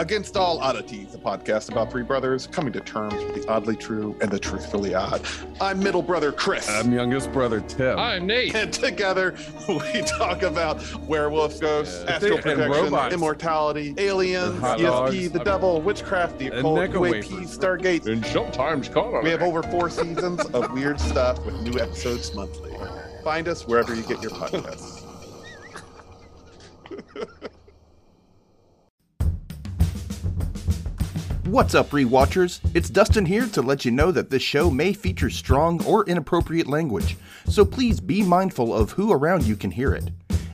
Against All Oddities, a podcast about three brothers coming to terms with the oddly true and the truthfully odd. I'm middle brother Chris. I'm youngest brother Tim. I'm Nate. and together we talk about werewolf ghosts, Yeah. astral And projection, robots. immortality, aliens, And ESP, dogs. the devil, witchcraft, the And occult, Necco UAP, wafers. Stargate. And sometimes caught We have over four seasons of weird stuff with new episodes monthly. Find us wherever you get your podcasts. What's up, rewatchers? It's Dustin here to let you know that this show may feature strong or inappropriate language, so please be mindful of who around you can hear it.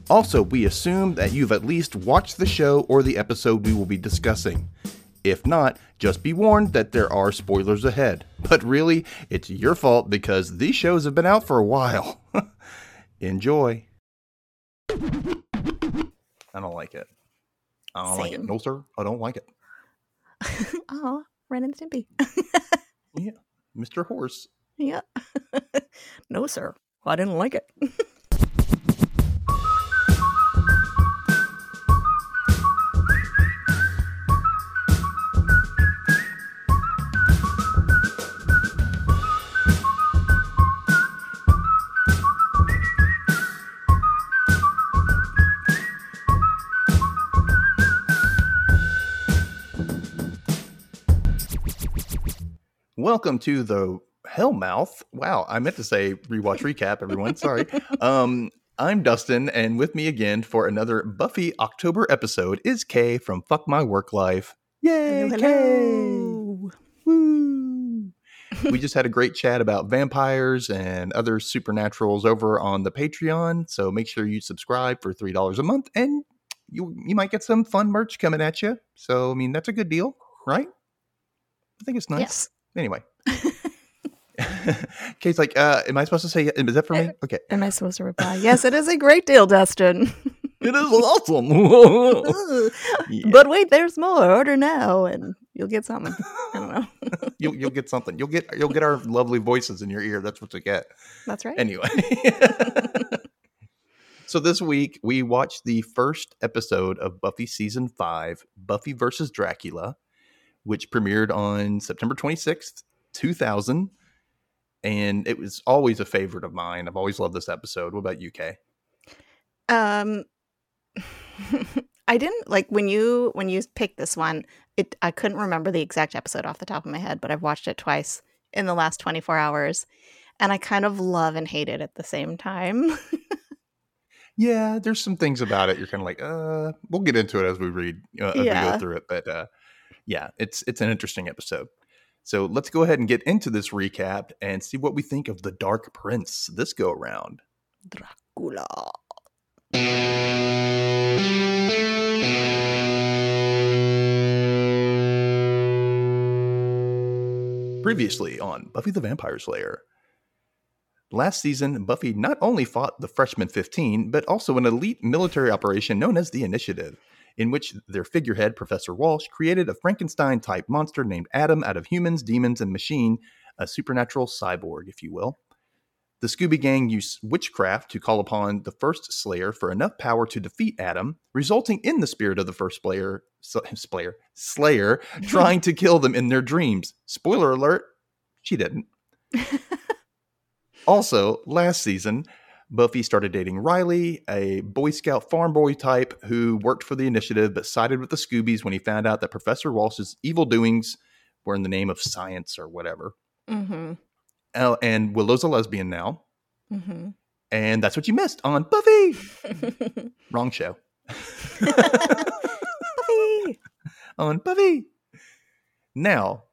Also, we assume that you've at least watched the show or the episode we will be discussing. If not, just be warned that there are spoilers ahead. But really, it's your fault because these shows have been out for a while. Enjoy. I don't like it. I don't like it. Same. No, sir. I don't like it. Oh, Ren and Stimpy. Yeah, Mr. Horse. yeah. no, sir. I didn't like it. Welcome to the Hellmouth. Wow, I meant to say rewatch recap, everyone. Sorry. Um, I'm Dustin, and with me again for another Buffy October episode is Kay from Fuck My Work Life. Yay, Hello, Kay! Woo! we just had a great chat about vampires and other supernaturals over on the Patreon. So make sure you subscribe for three dollars a month, and you you might get some fun merch coming at you. So I mean, that's a good deal, right? I think it's nice. Yes. Anyway. Kay's like, uh, am I supposed to say, is that for me? Uh, Okay. Am I supposed to reply? Yes, it is a great deal, Dustin. It is awesome. Yeah. But wait, there's more. Order now, and you'll get something. I don't know. you'll, you'll get something. You'll get, you'll get our lovely voices in your ear. That's what you get. That's right. Anyway. so this week we watched the first episode of Buffy season five, Buffy versus Dracula, which premiered on September 26th, 2000. And it was always a favorite of mine. I've always loved this episode. What about you, Kay? Um, I didn't like when you when you picked this one. It I couldn't remember the exact episode off the top of my head, but I've watched it twice in the last 24 hours, and I kind of love and hate it at the same time. Yeah, there's some things about it you're kind of like, uh, we'll get into it as we read, uh, as we Yeah. go through it. But uh, yeah, it's it's an interesting episode. So let's go ahead and get into this recap and see what we think of the Dark Prince this go around. Dracula. Previously on Buffy the Vampire Slayer. Last season, Buffy not only fought the Freshman 15, but also an elite military operation known as the Initiative, in which their figurehead, Professor Walsh, created a Frankenstein type monster named Adam out of humans, demons, and machine, a supernatural cyborg, if you will. The Scooby Gang used witchcraft to call upon the first Slayer for enough power to defeat Adam, resulting in the spirit of the first Slayer, Slayer, Slayer trying to kill them in their dreams. Spoiler alert, she didn't. also, last season, Buffy started dating Riley, a Boy Scout farm boy type who worked for the initiative but sided with the Scoobies when he found out that Professor Walsh's evil doings were in the name of science or whatever. Mm-hmm. Oh, and Willow's a lesbian now, Mm-hmm. and that's what you missed on Buffy. Wrong show. Buffy. on Buffy. Now,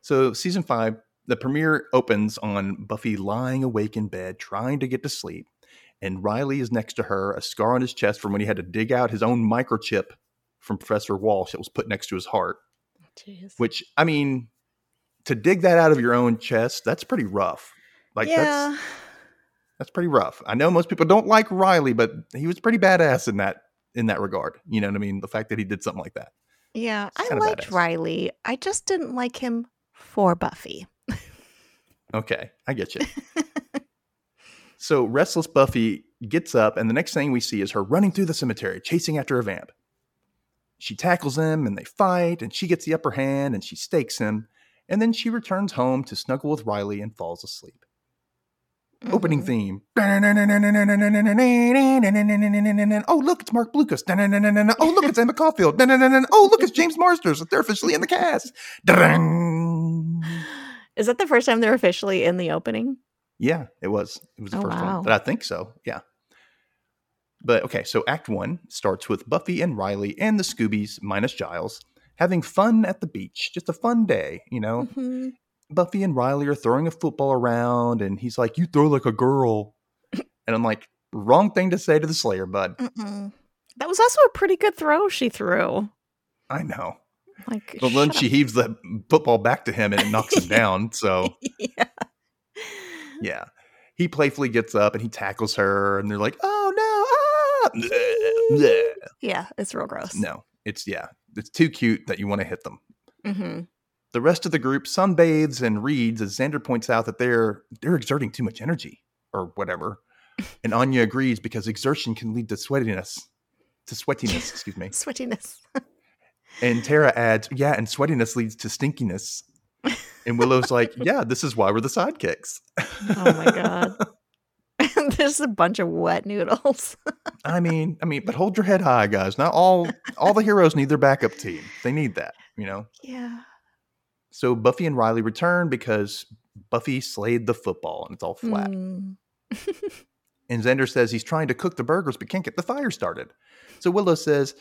so season five, the premiere opens on Buffy lying awake in bed, trying to get to sleep, and Riley is next to her, a scar on his chest from when he had to dig out his own microchip from Professor Walsh that was put next to his heart. Jeez. Which, I mean, to dig that out of your own chest, that's pretty rough. Like yeah. that's that's pretty rough. I know most people don't like Riley, but he was pretty badass in that in that regard. You know what I mean? The fact that he did something like that. Yeah, I liked badass. Riley. I just didn't like him for Buffy. Okay, I get you. so restless Buffy gets up, and the next thing we see is her running through the cemetery, chasing after a vamp. she tackles him and they fight, and she gets the upper hand and she stakes him. And then she returns home to snuggle with Riley and falls asleep. Opening Mhm. theme. Oh, look, it's Marc Blucas. Oh, look, it's Emma Caulfield. Oh, look, it's James Marsters. They're officially in the cast. Is that the first time they're officially in the opening? Yeah, it was. It was the Oh, first wow. one. But I think so. Yeah. But okay, so Act One starts with Buffy and Riley and the Scoobies minus Giles having fun at the beach. Just a fun day, you know. Mhm. Buffy and Riley are throwing a football around, and he's like, "You throw like a girl," and I'm like, "Wrong thing to say to the Slayer, bud." Mm-mm. That was also a pretty good throw she threw. I know. Like, But then she heaves the football back to him, and it knocks him down. So yeah. yeah, he playfully gets up and he tackles her, and they're like, "Oh no!" Ah! Yeah, it's real gross. No, it's yeah, it's too cute that you want to hit them. hmm The rest of the group sunbathes and reads as Xander points out that they're they're exerting too much energy or whatever. And Anya agrees because exertion can lead to sweatiness. To sweatiness, excuse me. Sweatiness. And Tara adds, yeah, and sweatiness leads to stinkiness. And Willow's like, yeah, this is why we're the sidekicks. Oh my God. There's a bunch of wet noodles. I mean, I mean, but hold your head high, guys. Not all all the heroes need their backup team. They need that, you know. yeah. So Buffy and Riley return because Buffy slayed the football and it's all flat. Mm. And Xander says he's trying to cook the burgers but can't get the fire started. So Willow says,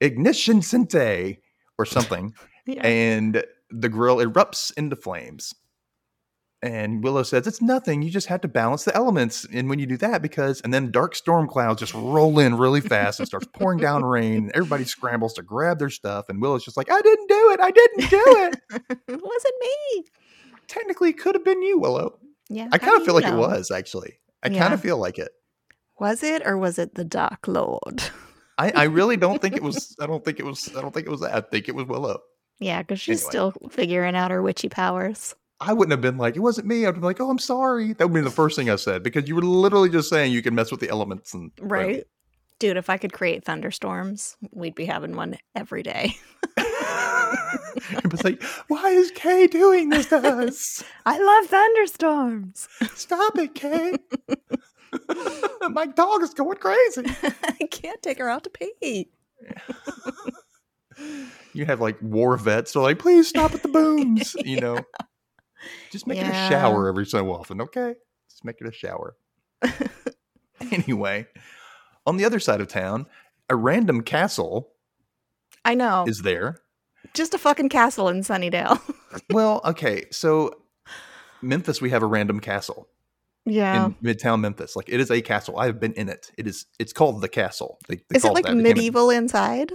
ignition sente or something. Yeah. and the grill erupts into flames. And Willow says, It's nothing. You just have to balance the elements. And when you do that, because, and then dark storm clouds just roll in really fast and starts pouring down rain. And everybody scrambles to grab their stuff. And Willow's just like, I didn't do it. I didn't do it. it wasn't me. Technically, it could have been you, Willow. Yeah. I kind of feel like it was, actually. I kind of feel like it. Was it or was it the Dark Lord? I, I really don't think it was. I don't think it was. I don't think it was that. I think it was Willow. Yeah, because she's Anyway. still figuring out her witchy powers. I wouldn't have been like, it wasn't me. I'd be like, oh, I'm sorry. That would be the first thing I said because you were literally just saying you can mess with the elements and Right. Dude, if I could create thunderstorms, we'd be having one every day. it was like, why is Kay doing this to us? I love thunderstorms. Stop it, Kay. My dog is going crazy. I can't take her out to pee. You have like war vets. They're like, please stop at the booms. You know, just make it a shower every so often, okay? Just make it a shower. anyway, on the other side of town, a random castle I know. is there. Just a fucking castle in Sunnydale. Well, okay, so Memphis, we have a random castle yeah. in Midtown Memphis. Like it is a castle. I have been in it. It is. It's called the castle. They, they Is it like came medieval inside?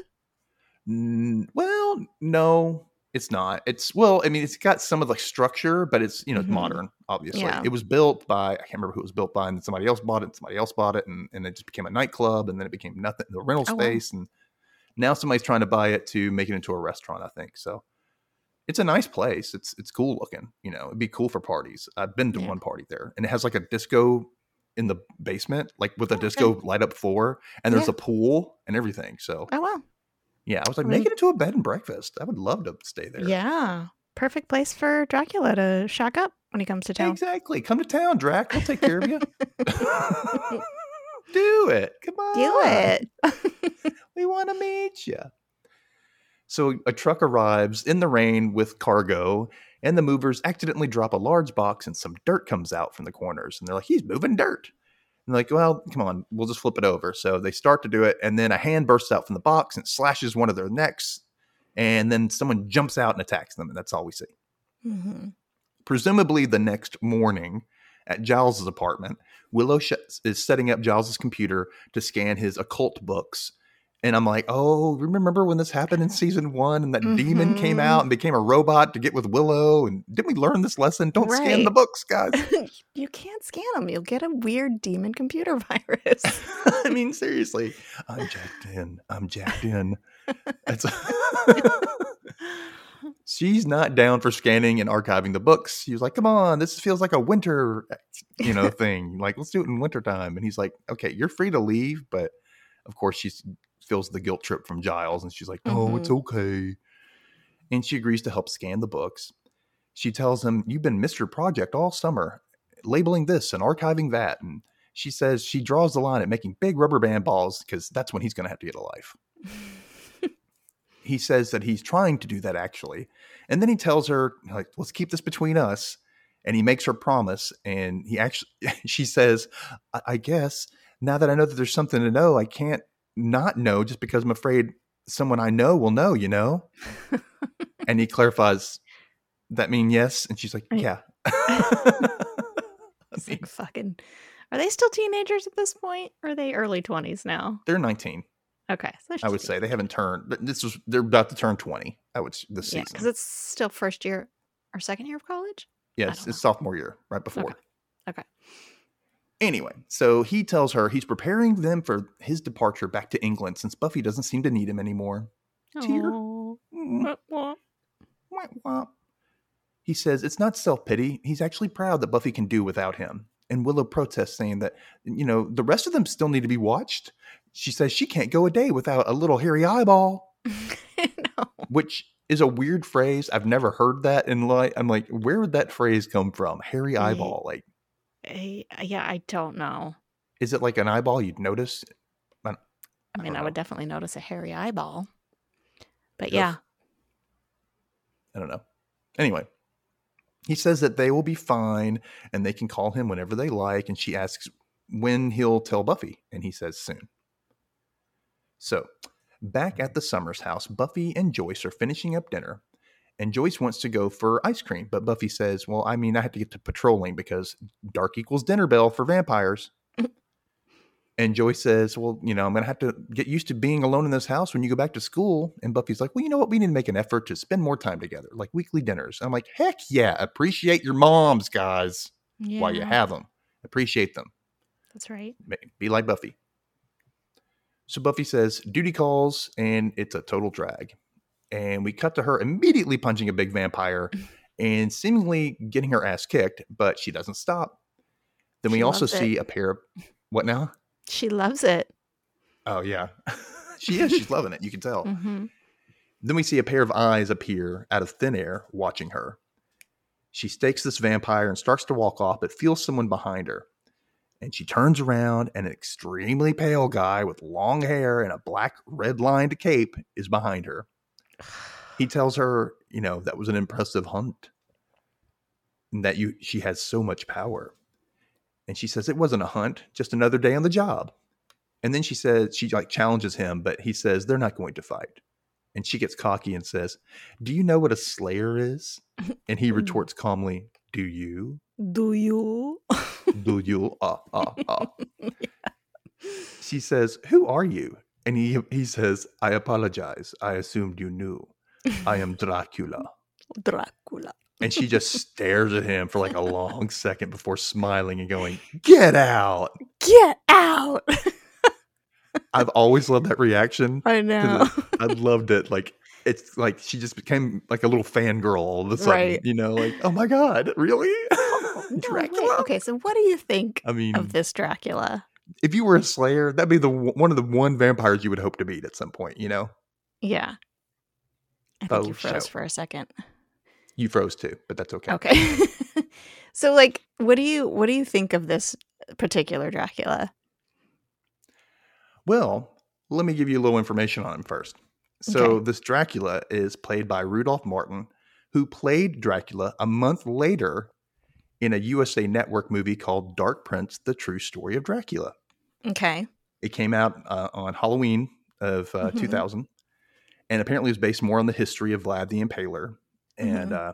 Mm, well, no, it's not. It's well, I mean, it's got some of the structure, but it's you know it's Mhm. modern. Obviously, Yeah. it was built by I can't remember who it was built by, and somebody else bought it. And somebody else bought it, and, and it just became a nightclub, and then it became nothing, the rental Oh, wow. space, and now somebody's trying to buy it to make it into a restaurant. I think so. It's a nice place. It's it's cool looking. You know, it'd be cool for parties. I've been to Yeah. one party there, and it has like a disco in the basement, like with a oh, Okay. disco light up floor, and there's Yeah. a pool and everything. So Oh wow. yeah, I was like, I mean- make it into a bed and breakfast. I would love to stay there. Yeah. Perfect place for Dracula to shack up when he comes to town. exactly. Come to town, Drac. We'll take care of you. Do it. Come on. Do it. We want to meet you. So a truck arrives in the rain with cargo, and the movers accidentally drop a large box, and some dirt comes out from the corners. And they're like, he's moving dirt. And they're like, well, come on, we'll just flip it over. So they start to do it, and then a hand bursts out from the box and slashes one of their necks. And then someone jumps out and attacks them, and that's all we see. Mm-hmm. Presumably the next morning at Giles's apartment, Willow sh- is setting up Giles's computer to scan his occult books. And I'm like, oh, remember when this happened in season one and that demon came Mhm. out and became a robot to get with Willow? And didn't we learn this lesson? Don't scan the books, guys. you can't scan them. You'll get a weird demon computer virus. I mean, seriously. I'm jacked in. I'm jacked in. She's not down for scanning and archiving the books. She was like, "Come on, this feels like a winter, you know, thing. Like, let's do it in wintertime." And he's like, "Okay, you're free to leave, but of course she's feels the guilt trip from Giles, and she's like, "No, it's mm-hmm. okay." And she agrees to help scan the books. She tells him, "You've been Mister Project all summer, labeling this and archiving that." And she says she draws the line at making big rubber band balls because that's when he's going to have to get a life. he says that he's trying to do that actually, and then he tells her, "Like, let's keep this between us." And he makes her promise, and he actually, she says, I, I guess now that I know that there's something to know, I can't not know just because I'm afraid someone I know will know, you know? and he clarifies, that mean yes? And she's like, Right. yeah. It's like fucking. Are they still teenagers at this point? Or are they early twenties now? They're 19, Okay, so I would say. They haven't turned, but this was, they're about to turn 20, I would, this yeah, season. because it's still first year or second year of college. yeah, I it's, sophomore year, right before. Okay. Anyway, so he tells her he's preparing them for his departure back to England since Buffy doesn't seem to need him anymore. Tear. Mm. He says it's not self pity. He's actually proud that Buffy can do without him. And Willow protests, saying that, you know, the rest of them still need to be watched. She says she can't go a day without a little hairy eyeball, no. which is a weird phrase. I've never heard that in life. I'm like, where would that phrase come from? Hairy eyeball. Like, I- uh, yeah, I don't know. is it like an eyeball you'd notice? I I mean, I would definitely notice a hairy eyeball. But Oof. yeah, I don't know. Anyway, he says that they will be fine and they can call him whenever they like. And she asks when he'll tell Buffy, and he says soon. So, back at the Summers house, Buffy and Joyce are finishing up dinner. And Joyce wants to go for ice cream, but Buffy says, Well, I mean, I have to get to patrolling because dark equals dinner bell for vampires. and Joyce says, Well, you know, I'm going to have to get used to being alone in this house when you go back to school. And Buffy's like, Well, you know what? We need to make an effort to spend more time together, like weekly dinners. I'm like, Heck yeah. Appreciate your moms, guys, yeah, while you have them. Appreciate them. that's right. Be like Buffy. So Buffy says, duty calls, and it's a total drag. And we cut to her immediately punching a big vampire and seemingly getting her ass kicked, but she doesn't stop. Then we She also loves it. see a pair of what now? She loves it. Oh yeah. she is, she's loving it, you can tell. hmm Then we see a pair of eyes appear out of thin air watching her. She stakes this vampire and starts to walk off, but feels someone behind her. And she turns around, and an extremely pale guy with long hair and a black red lined cape is behind her. He tells her, you know, that was an impressive hunt. And that you she has so much power. And she says it wasn't a hunt, just another day on the job. And then she says she like challenges him, but he says they're not going to fight. And she gets cocky and says, Do you know what a slayer is? And he retorts calmly, Do you? Do you? Do you? Ah, ah, ah. She says, Who are you? And he, he says, I apologize. I assumed you knew. I am Dracula. Dracula. And she just stares at him for like a long second before smiling and going, Get out. Get out! I've always loved that reaction. I know. I loved it. Like it's like she just became like a little fangirl all of a sudden. Right. You know, like, oh my God, really? No. Dracula? Okay, so what do you think I mean, of this Dracula? If you were a slayer, that'd be the one of the one vampires you would hope to meet at some point, you know? Yeah. I think Oh, you froze show. for a second. You froze too, but that's okay. Okay. so like what do you what do you think of this particular Dracula? Well, let me give you a little information on him first. So Okay. this Dracula is played by Rudolph Martin, who played Dracula a month later in a USA Network movie called Dark Prince: The True Story of Dracula. Okay. It came out uh, on Halloween of uh, Mhm. 2000, and apparently it was based more on the history of Vlad the Impaler. And Mhm. uh,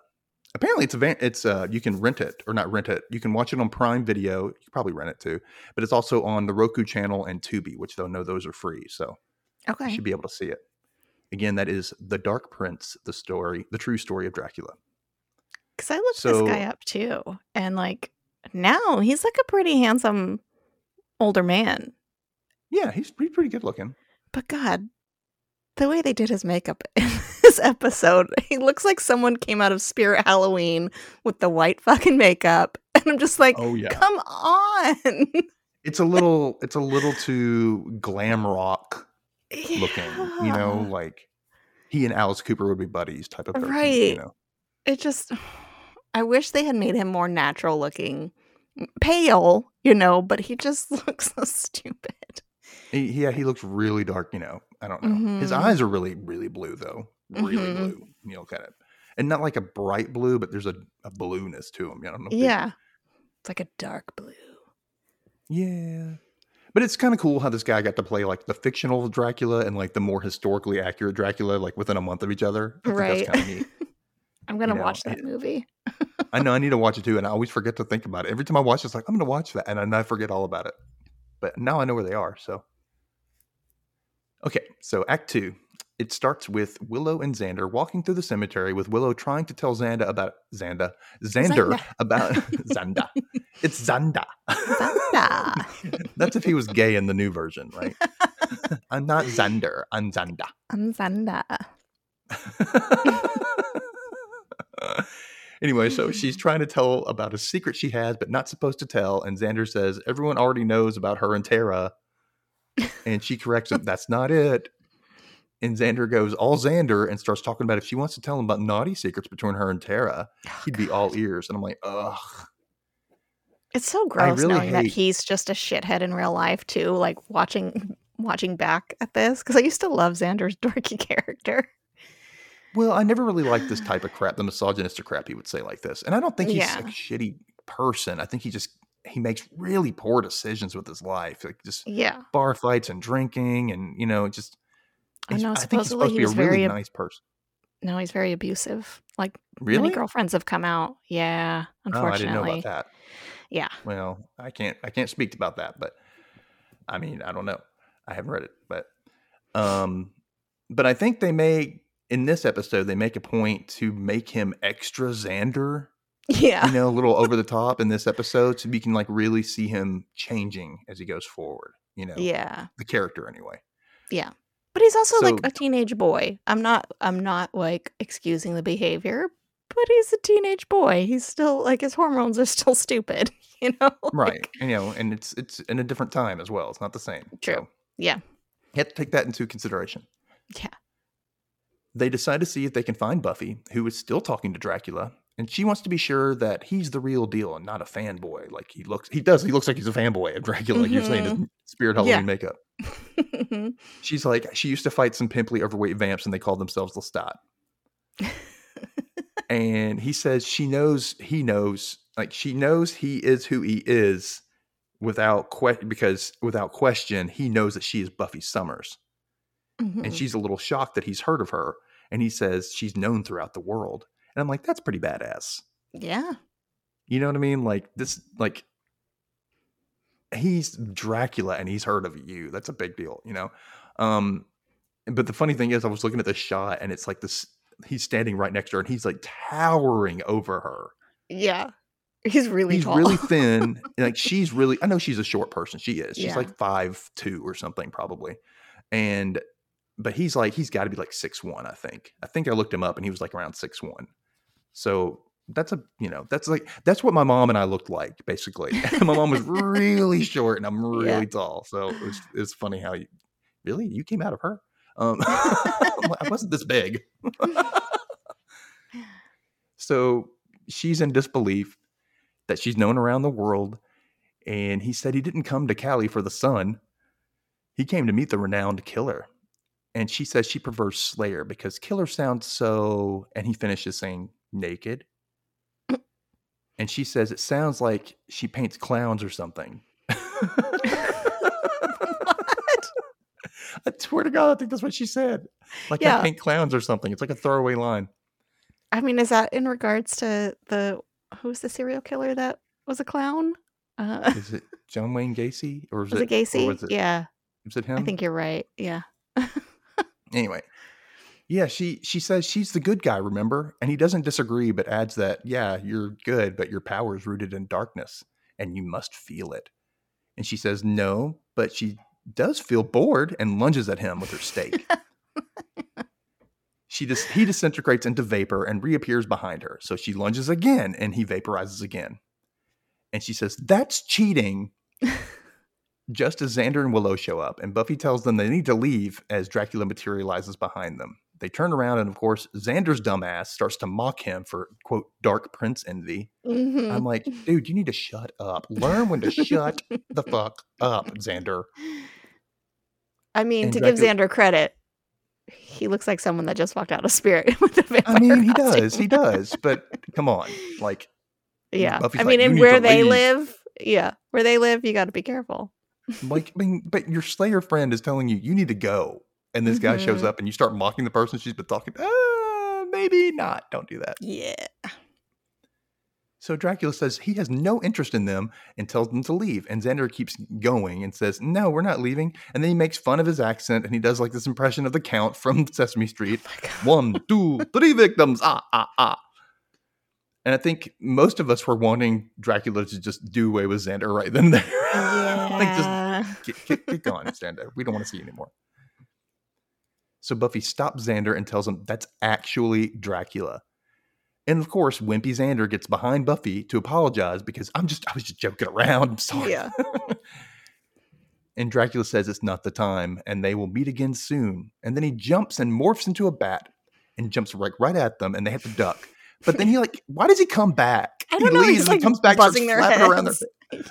apparently it's a van- it's uh, you can rent it or not rent it. You can watch it on Prime Video. You can probably rent it too, but it's also on the Roku channel and Tubi, which they'll know those are free. So okay, you should be able to see it. Again, that is The Dark Prince, the story, the true story of Dracula. Cuz I looked this guy up too and like now he's like a pretty handsome older man. Yeah, he's pretty, pretty good looking. But god, the way they did his makeup in this episode, he looks like someone came out of Spirit Halloween with the white fucking makeup. And I'm just like, Oh yeah, come on. it's a little it's a little too glam rock looking. You know, like he and Alice Cooper would be buddies type of person. You know, It just I wish they had made him more natural looking. Pale, you know, but he just looks so stupid. he, yeah, he looks really dark. You know, I don't know. His Mhm. eyes are really, really blue though. Really Mhm. blue. You know, kind of, and not like a bright blue, but there's a, a blueness to him. I don't know. they- Yeah. It's like a dark blue. Yeah. But it's kind of cool how this guy got to play like the fictional Dracula and like the more historically accurate Dracula, like within a month of each other. I Right. That's kind of neat. I'm gonna know, watch that movie. I know I need to watch it too, and I always forget to think about it. Every time I watch it, it's like I'm going to watch that, and then I forget all about it. But now I know where they are. So, okay, so Act Two, it starts with Willow and Xander walking through the cemetery, with Willow trying to tell Xander about Xander. Xander Xanda. about Xander. It's Xander. Xanda. That's if he was gay in the new version, right? I'm not Xander. I'm Xanda. I'm Xanda. anyway, so she's trying to tell about a secret she has, but not supposed to tell. And Xander says, Everyone already knows about her and Tara. And she corrects him, That's not it. And Xander goes, All Xander, and starts talking about if she wants to tell him about naughty secrets between her and Tara, oh, he'd be all ears. And I'm like, Ugh. It's so gross really knowing that he's just a shithead in real life too. Like watching watching back at this because I used to love Xander's dorky character. Well, I never really liked this type of crap, the misogynistic crap he would say like this. And I don't think he's Yeah. a shitty person. I think he just he makes really poor decisions with his life. Like just Yeah, bar fights and drinking and you know, just I know, I think he's supposed to be a really very ab- nice person. no, he's very abusive. Like Really? many girlfriends have come out. Yeah, Oh, I unfortunately. didn't know about that. Yeah, Well, I can't I can't speak about that, but I mean, I don't know. I haven't read it, but um but I think they may in this episode they make a point to make him extra Xander yeah, you know, a little over the top in this episode, so we can like really see him changing as he goes forward. You know, yeah. the character anyway. Yeah. But he's also like a teenage boy. I'm not. I'm not like excusing the behavior, but he's a teenage boy. He's still like his hormones are still stupid. You know, Right, Like, and, you know, and it's it's in a different time as well. It's not the same. True. So Yeah. you have to take that into consideration. Yeah. They decide to see if they can find Buffy, who is still talking to Dracula, and she wants to be sure that he's the real deal and not a fanboy. Like he looks, he does. He looks like he's a fanboy of Dracula. Like you're saying, mm-hmm. his Spirit Halloween Yeah. makeup. Mm-hmm. She's like, she used to fight some pimply, overweight vamps, and they called themselves Lestat. and he says she knows he knows, like she knows he is who he is, without question because without question he knows that she is Buffy Summers, Mhm. and she's a little shocked that he's heard of her. And he says she's known throughout the world, and I'm like, that's pretty badass. yeah. You know what I mean? Like this, like he's Dracula and he's heard of you. That's a big deal, you know. Um, but the funny thing is, I was looking at the shot and it's like this. He's standing right next to her and he's like towering over her. Yeah. He's really he's tall. really thin. like she's really. I know she's a short person. She is. She's Yeah. like five two or something probably. And but he's like he's got to be like six one. I think. I think I looked him up and he was like around six one. So that's a you know that's like that's what my mom and I looked like basically. my mom was really short and I'm really Yeah. tall. So it was it's funny how you really you came out of her. Um, I wasn't this big. so she's in disbelief that she's known around the world. And he said he didn't come to Cali for the sun. He came to meet the renowned killer. And she says she prefers Slayer because killer sounds so. And he finishes saying naked. And she says it sounds like she paints clowns or something. I swear to God, I think that's what she said. Like Yeah. I paint clowns or something. It's like a throwaway line. I mean, is that in regards to the who's the serial killer that was a clown? Uh, Is it John Wayne Gacy or is was it Gacy? was it, yeah, was it him? I think you're right. Yeah. anyway. Yeah she she says she's the good guy remember? And he doesn't disagree but adds that yeah you're good but your power is rooted in darkness and you must feel it. And she says no but she does feel bored and lunges at him with her stake she dis- he disintegrates into vapor and reappears behind her. So she lunges again and he vaporizes again. And she says that's cheating just as Xander and Willow show up, and Buffy tells them they need to leave as Dracula materializes behind them. They turn around, and of course, Xander's dumbass starts to mock him for, quote, dark prince envy. Mhm. I'm like, dude, you need to shut up. Learn when to shut the fuck up, Xander. I mean, and to give Xander credit, he looks like someone that just walked out of Spirit with a vampire. I mean, he costume. does, he does, but come on. Like, Yeah, Buffy's I mean, "You and where they leave." live, yeah, where they live, you got to be careful. Like, I mean, but your Slayer friend is telling you, you need to go. And this guy shows Mhm. up and you start mocking the person she's been talking to. Uh, maybe not. Don't do that. Yeah, So Dracula says he has no interest in them and tells them to leave. And Xander keeps going and says, No, we're not leaving. And then he makes fun of his accent and he does like this impression of the Count from Sesame Street. God. One, two, three victims. Ah, ah, ah. And I think most of us were wanting Dracula to just do away with Xander right then and there. like just get, get, get gone, Xander. We don't want to see you anymore. So Buffy stops Xander and tells him that's actually Dracula. And of course, Wimpy Xander gets behind Buffy to apologize because I'm just I was just joking around. I'm sorry. Yeah. and Dracula says it's not the time and they will meet again soon. And then he jumps and morphs into a bat and jumps right right at them and they have to duck. But then he like, why does he come back? I don't he know, leaves he's, and he comes back, starts their flapping around their heads.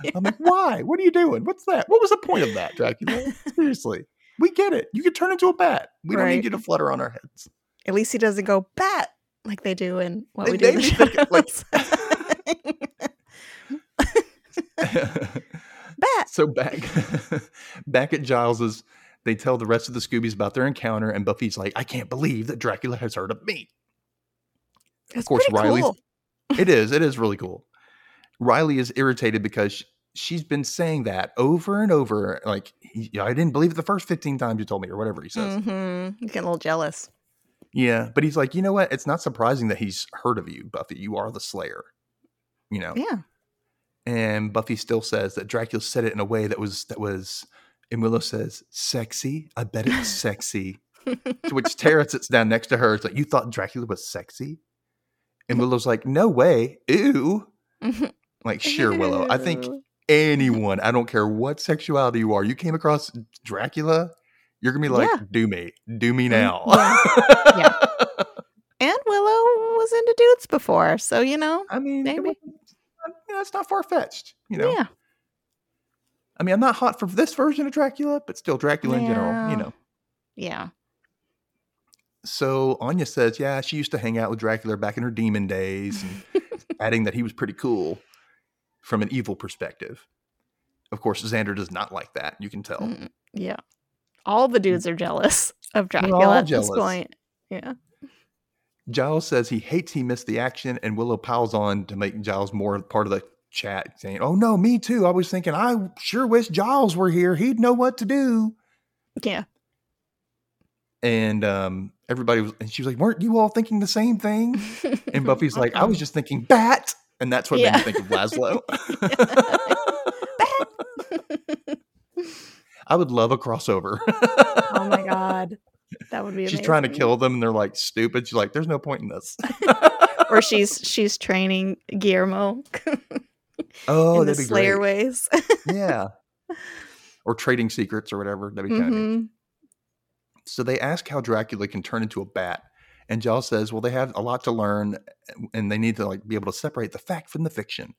I'm like, why? What are you doing? What's that? What was the point of that, Dracula? Seriously. We get it. You can turn into a bat. We don't need you to flutter on our heads. At least he doesn't go bat like they do in what They- we do. in the like- bat. so back back at Giles's, they tell the rest of the Scoobies about their encounter, and Buffy's like, I can't believe that Dracula has heard of me. It's course, Riley. Riley's- cool. It is. It is really cool. Riley is irritated because she's been saying that over and over. Like, I didn't believe it the first 15 times you told me, or whatever he says. Mm-hmm. You get a little jealous. Yeah, but he's like, you know what? It's not surprising that he's heard of you, Buffy. You are the Slayer. You know, Yeah. and Buffy still says that Dracula said it in a way that was that was. And Willow says, "Sexy. I bet it's sexy." to which Tara sits down next to her. It's like, "You thought Dracula was sexy?" And Willow's like, "No way. Ew." Like, sure, Willow. I think anyone, I don't care what sexuality you are, you came across Dracula, you're gonna be like, Yeah. "Do me, do me Mm, now." yeah. And Willow was into dudes before, so you know. I mean, Maybe. yeah, it's not far fetched. You know, Yeah. I mean, I'm not hot for this version of Dracula, but still Dracula in general. You know. Yeah. So Anya says, yeah, she used to hang out with Dracula back in her demon days, and adding that he was pretty cool from an evil perspective. Of course, Xander does not like that. You can tell. Mm, yeah. All the dudes are jealous of Dracula at jealous. this point. Yeah. Giles says he hates he missed the action, and Willow piles on to make Giles more part of the chat, saying, "Oh no, me too. I was thinking, I sure wish Giles were here. He'd know what to do." Yeah. And um, everybody was, and she was like, "Weren't you all thinking the same thing?" And Buffy's like, "I was Uh-uh. just thinking bat," and that's what Yeah. made me think of Laszlo. I would love a crossover. oh my god. That would be amazing. She's trying to kill them, and they're like stupid. She's like, "There's no point in this." or she's she's training Guillermo oh, that'd be Slayer great. ways. yeah. Or trading secrets or whatever. That'd be kind of. So they ask how Dracula can turn into a bat. And Giles says, well, they have a lot to learn and they need to like be able to separate the fact from the fiction.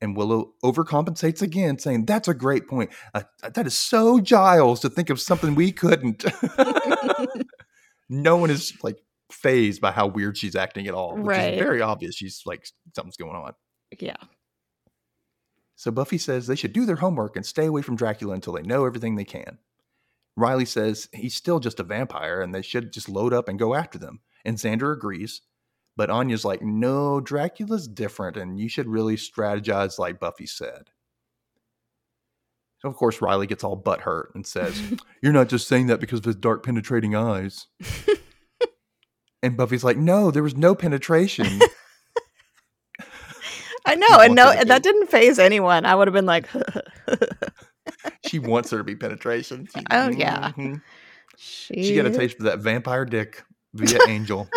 And Willow overcompensates again, saying, That's a great point. Uh, that is so Giles to think of something we couldn't. no one is like phased by how weird she's acting at all, which Right. is very obvious. She's like, something's going on. yeah. So Buffy says they should do their homework and stay away from Dracula until they know everything they can. Riley says he's still just a vampire and they should just load up and go after them. And Xander agrees. But Anya's like, no, Dracula's different and you should really strategize like Buffy said. So of course, Riley gets all butthurt and says, You're not just saying that because of his dark, penetrating eyes. and Buffy's like, No, there was no penetration. I know, and no, and that didn't phase anyone. I would have been like, she wants there to be penetration. She- Oh, yeah. Mhm. she, She got a taste for that vampire dick via Angel.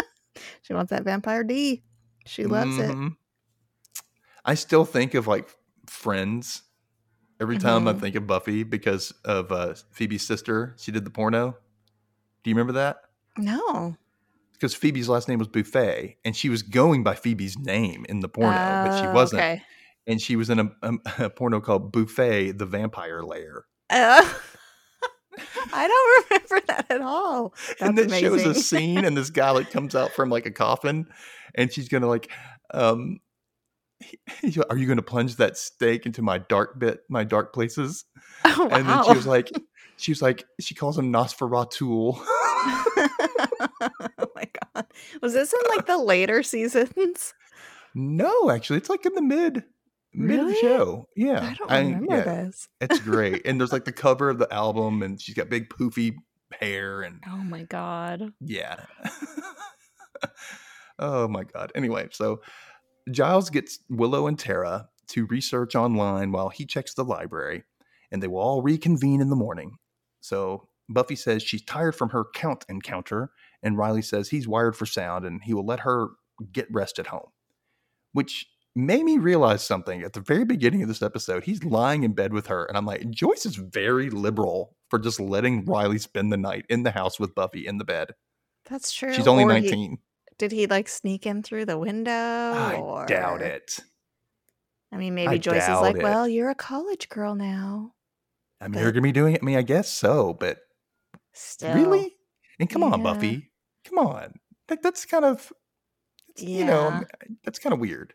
She wants that vampire D. She loves it. Mhm. I still think of like Friends every time I Mhm. think of Buffy because of uh, Phoebe's sister. She did the porno. Do you remember that? No. Because Phoebe's last name was Buffay, and she was going by Phoebe's name in the porno, but she Oh, wasn't. Okay. And she was in a, a, a porno called Buffay, the Vampire Layer. Uh, I don't remember that at all. That's and then shows a scene, and this guy like comes out from like a coffin, and she's gonna like, um, like, "Are you gonna plunge that stake into my dark bit, my dark places?" Oh, And then she was like, she was like, she calls him Nosferatu. oh my god. Was this in like the later seasons? no, actually, it's like in the mid mid Really? show. Yeah, I don't I- remember yeah, this. It's great, and there's like the cover of the album, and she's got big poofy hair, and Oh my god. yeah. oh my god. Anyway, so Giles gets Willow and Tara to research online while he checks the library, and they will all reconvene in the morning. So Buffy says she's tired from her count encounter, and Riley says he's wired for sound and he will let her get rest at home. Which made me realize something at the very beginning of this episode. He's lying in bed with her, and I'm like, Joyce is very liberal for just letting Riley spend the night in the house with Buffy in the bed. That's true. She's only Or he- 19. did he like sneak in through the window? I or... doubt it. I mean, maybe I Joyce is like, it. well, you're a college girl now. I mean, But- they're gonna be doing it. I mean, I guess so, but Still. really? And come on, Buffy, come on. Like that's kind of, it's- you know, that's kind of weird.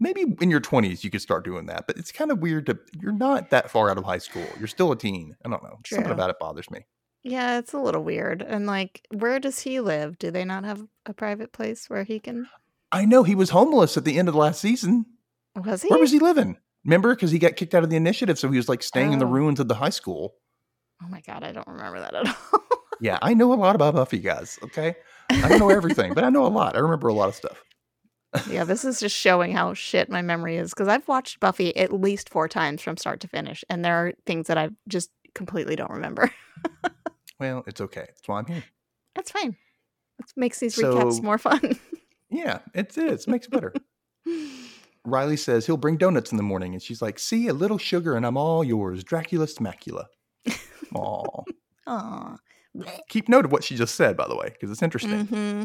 Maybe in your twenties you could start doing that, but it's kind of weird to. You're not that far out of high school. You're still a teen. I don't know. Something about it bothers me. Yeah, it's a little weird. And like, where does he live? Do they not have a private place where he can? I know he was homeless at the end of the last season. Was he? Where was he living? Remember, because he got kicked out of the initiative, so he was like staying in the Oh. ruins of the high school. Oh my god, I don't remember that at all. Yeah, I know a lot about Buffy, guys. Okay, I don't know everything, but I know a lot. I remember a lot of stuff. Yeah, this is just showing how shit my memory is because I've watched Buffy at least four times from start to finish, and there are things that I just completely don't remember. Well, it's okay. That's why I'm here. That's fine. It makes these recaps more fun. Yeah, it is. It makes it better. Riley says he'll bring donuts in the morning, and she's like, "See, a little sugar, and I'm all yours, Dracula Smacula." Aw. Aw. Keep note of what she just said, by the way, because it's interesting. hmm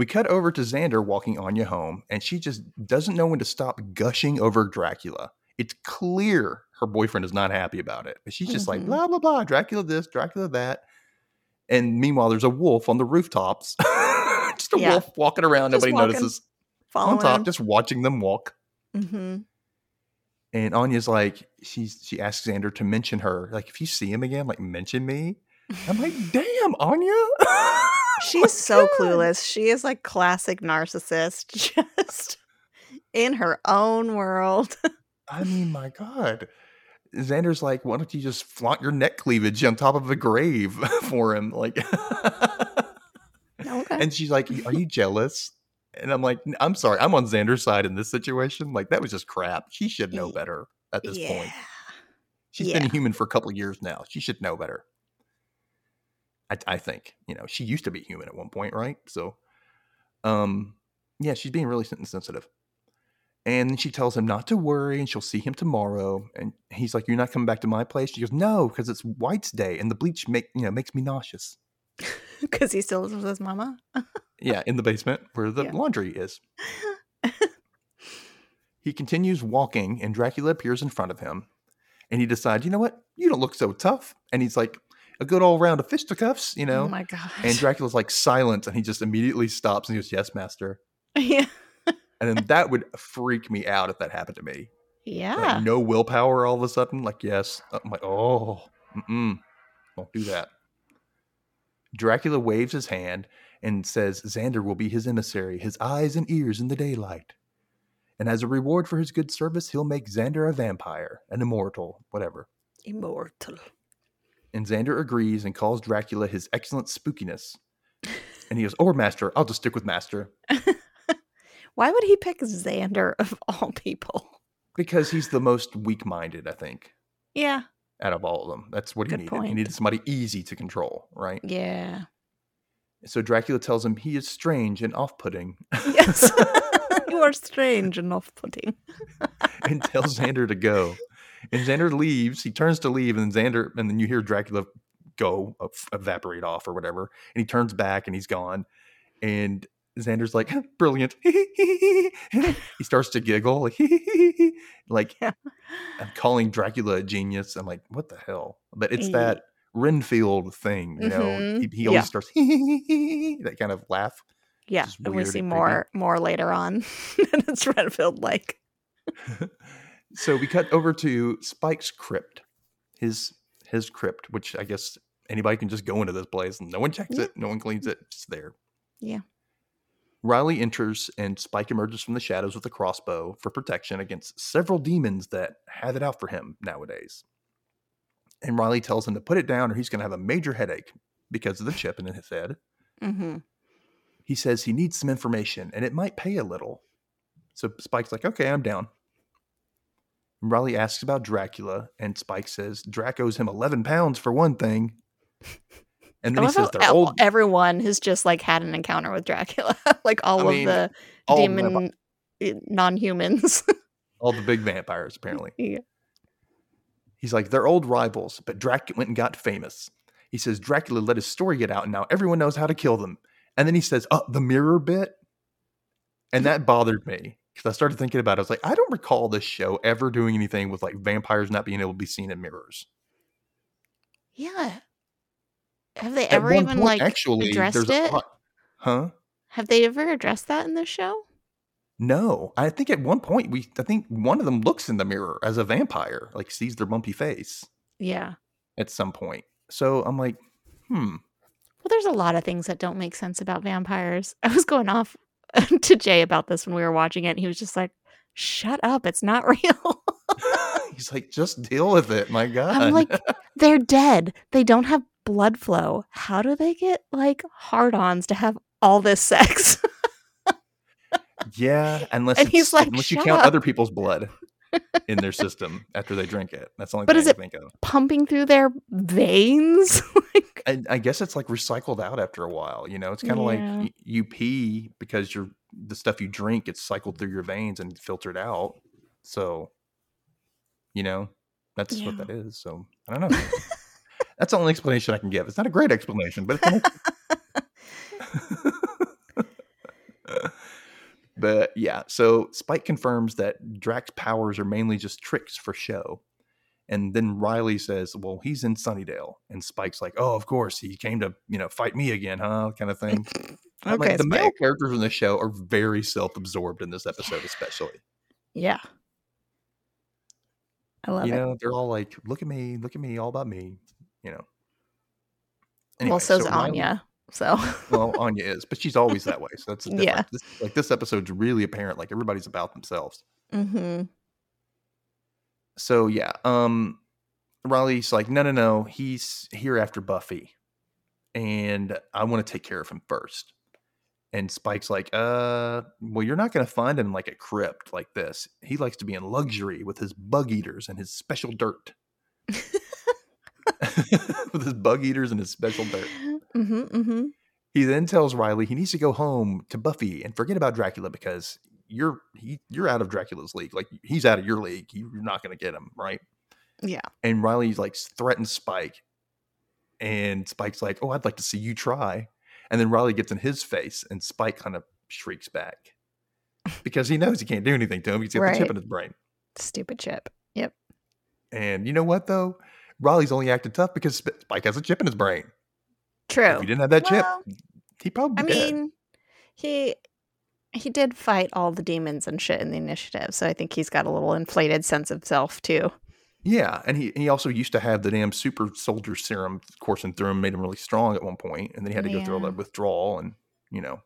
We cut over to Xander walking Anya home, and she just doesn't know when to stop gushing over Dracula. It's clear her boyfriend is not happy about it, but she's just like Mhm. blah blah blah, Dracula this, Dracula that. And meanwhile, there's a wolf on the rooftops. just a Yeah. wolf walking around. Just Nobody walking, notices. Following on top, just watching them walk. hmm And Anya's like, she's she asks Xander to mention her. Like, if you see him again, like mention me. I'm like, damn, Anya. She's so God. clueless. She is like classic narcissist, just in her own world. I mean, my God. Xander's like, why don't you just flaunt your neck cleavage on top of a grave for him? Like, okay. and she's like, are you jealous? And I'm like, I'm sorry, I'm on Xander's side in this situation. Like, that was just crap. She should know better at this yeah. point. She's been a human for a couple of years now. She should know better. I, I think, you know, she used to be human at one point, right? So, um, yeah, she's being really insensitive. And she tells him not to worry and she'll see him tomorrow. And he's like, You're not coming back to my place? She goes, No, because it's White's Day and the bleach make you know makes me nauseous. Because he still lives with his mama. Yeah, in the basement where the Yeah. laundry is. he continues walking, and Dracula appears in front of him. And he decides, you know what? You don't look so tough. And he's like, a good old round of fisticuffs, you know? Oh my god. and Dracula's like silent, and he just immediately stops and he goes, Yes, master. yeah. And then that would freak me out if that happened to me. Yeah. Like, no willpower all of a sudden. Like, yes. Uh, I'm like, oh, mm-mm. Don't do that. Dracula waves his hand and says Xander will be his emissary, his eyes and ears in the daylight. And as a reward for his good service, he'll make Xander a vampire, an immortal, whatever. Immortal. And Xander agrees and calls Dracula his excellent spookiness. And he goes, Or Master, I'll just stick with Master. Why would he pick Xander of all people? Because he's the most weak minded, I think, Yeah. out of all of them. That's what he Good needed. He needed somebody easy to control, right? Yeah. So Dracula tells him he is strange and off putting Yes. you are strange and off putting. and tells Xander to go. And Xander leaves. He turns to leave, and Xander, and then you hear Dracula go evaporate off or whatever, and he turns back and he's gone. And Xander's like, brilliant. he starts to giggle, like yeah. I'm calling Dracula a genius. I'm like, what the hell? But it's that Renfield thing, you know. Mm-hmm. He, he, always yeah. starts that kind of laugh. Yeah, and we see more more later on. and it's Renfield like. So we cut over to Spike's crypt, his his crypt, which I guess anybody can just go into this place and no one checks yeah. it, no one cleans it, it's there. Yeah. Riley enters and Spike emerges from the shadows with a crossbow for protection against several demons that have it out for him nowadays. And Riley tells him to put it down or he's going to have a major headache because of the chip in his head. Mm-hmm. He says he needs some information and it might pay a little. So Spike's like, okay, I'm down. Riley asks about Dracula, and Spike says Drac owes him 11 pounds for one thing. And then he says they're old. Everyone has just like had an encounter with Dracula, like all I of mean, the all demon eh, non-humans, all the big vampires apparently. Yeah. He's like they're old rivals, but Drac went and got famous. He says Dracula let his story get out, and now everyone knows how to kill them. And then he says, "Oh, the mirror bit," and that bothered me because I started thinking about it. I was like, I don't recall this show ever doing anything with like vampires not being able to be seen in mirrors. Yeah, have they ever even point, like actually addressed it? Huh? Have they ever addressed that in the show? No, I think at one point we, I think one of them looks in the mirror as a vampire, like sees their bumpy face. Yeah. At some point, so I'm like, hmm. Well, there's a lot of things that don't make sense about vampires. I was going off to Jay about this when we were watching it, and he was just like, "Shut up! It's not real." He's like, "Just deal with it." My God. I'm like, they're dead. They don't have blood flow. How do they get like hard ons to have all this sex? yeah, unless and he's like, unless you count up. other people's blood in their system after they drink it. That's the only but thing is I it think of. Pumping through their veins? like, I, I, guess it's like recycled out after a while. You know, it's kind of yeah. like you pee because you're the stuff you drink gets cycled through your veins and filtered out. So, you know, that's yeah. what that is. So I don't know. That's the only explanation I can give. It's not a great explanation, but but yeah, so Spike confirms that Drac's powers are mainly just tricks for show. And then Riley says, "Well, he's in Sunnydale," and Spike's like, "Oh, of course, he came to you know fight me again, huh?" Kind of thing. okay, like, the male characters in the show are very self-absorbed in this episode, especially. Yeah, I love you it. know, they're all like, "Look at me, look at me, all about me." you know. Anyway, well, so's so Anya. So well, Anya is, but she's always that way. So that's yeah. This, like this episode's really apparent. Like everybody's about themselves. Mm-hmm. So yeah, um, Riley's like, no, no, no, he's here after Buffy, and I want to take care of him first. And Spike's like, uh, well, you're not going to find him like a crypt like this. He likes to be in luxury with his bug eaters and his special dirt. with his bug eaters and his special dirt. Mm-hmm, mm-hmm. He then tells Riley he needs to go home to Buffy and forget about Dracula because you're he, you're out of Dracula's league. Like he's out of your league. You're not going to get him, right? Yeah. And Riley's like threatens Spike, and Spike's like, "Oh, I'd like to see you try." And then Riley gets in his face, and Spike kind of shrieks back because he knows he can't do anything to him. He's got right. the chip in his brain. Stupid chip. Yep. And you know what though? Riley's only acted tough because Spike has a chip in his brain. True. If he didn't have that well, chip, he probably. I mean, he he did fight all the demons and shit in the initiative, so I think he's got a little inflated sense of self too. Yeah, and he, he also used to have the damn super soldier serum coursing through him, made him really strong at one point, and then he had to yeah. go through all that withdrawal, and you know,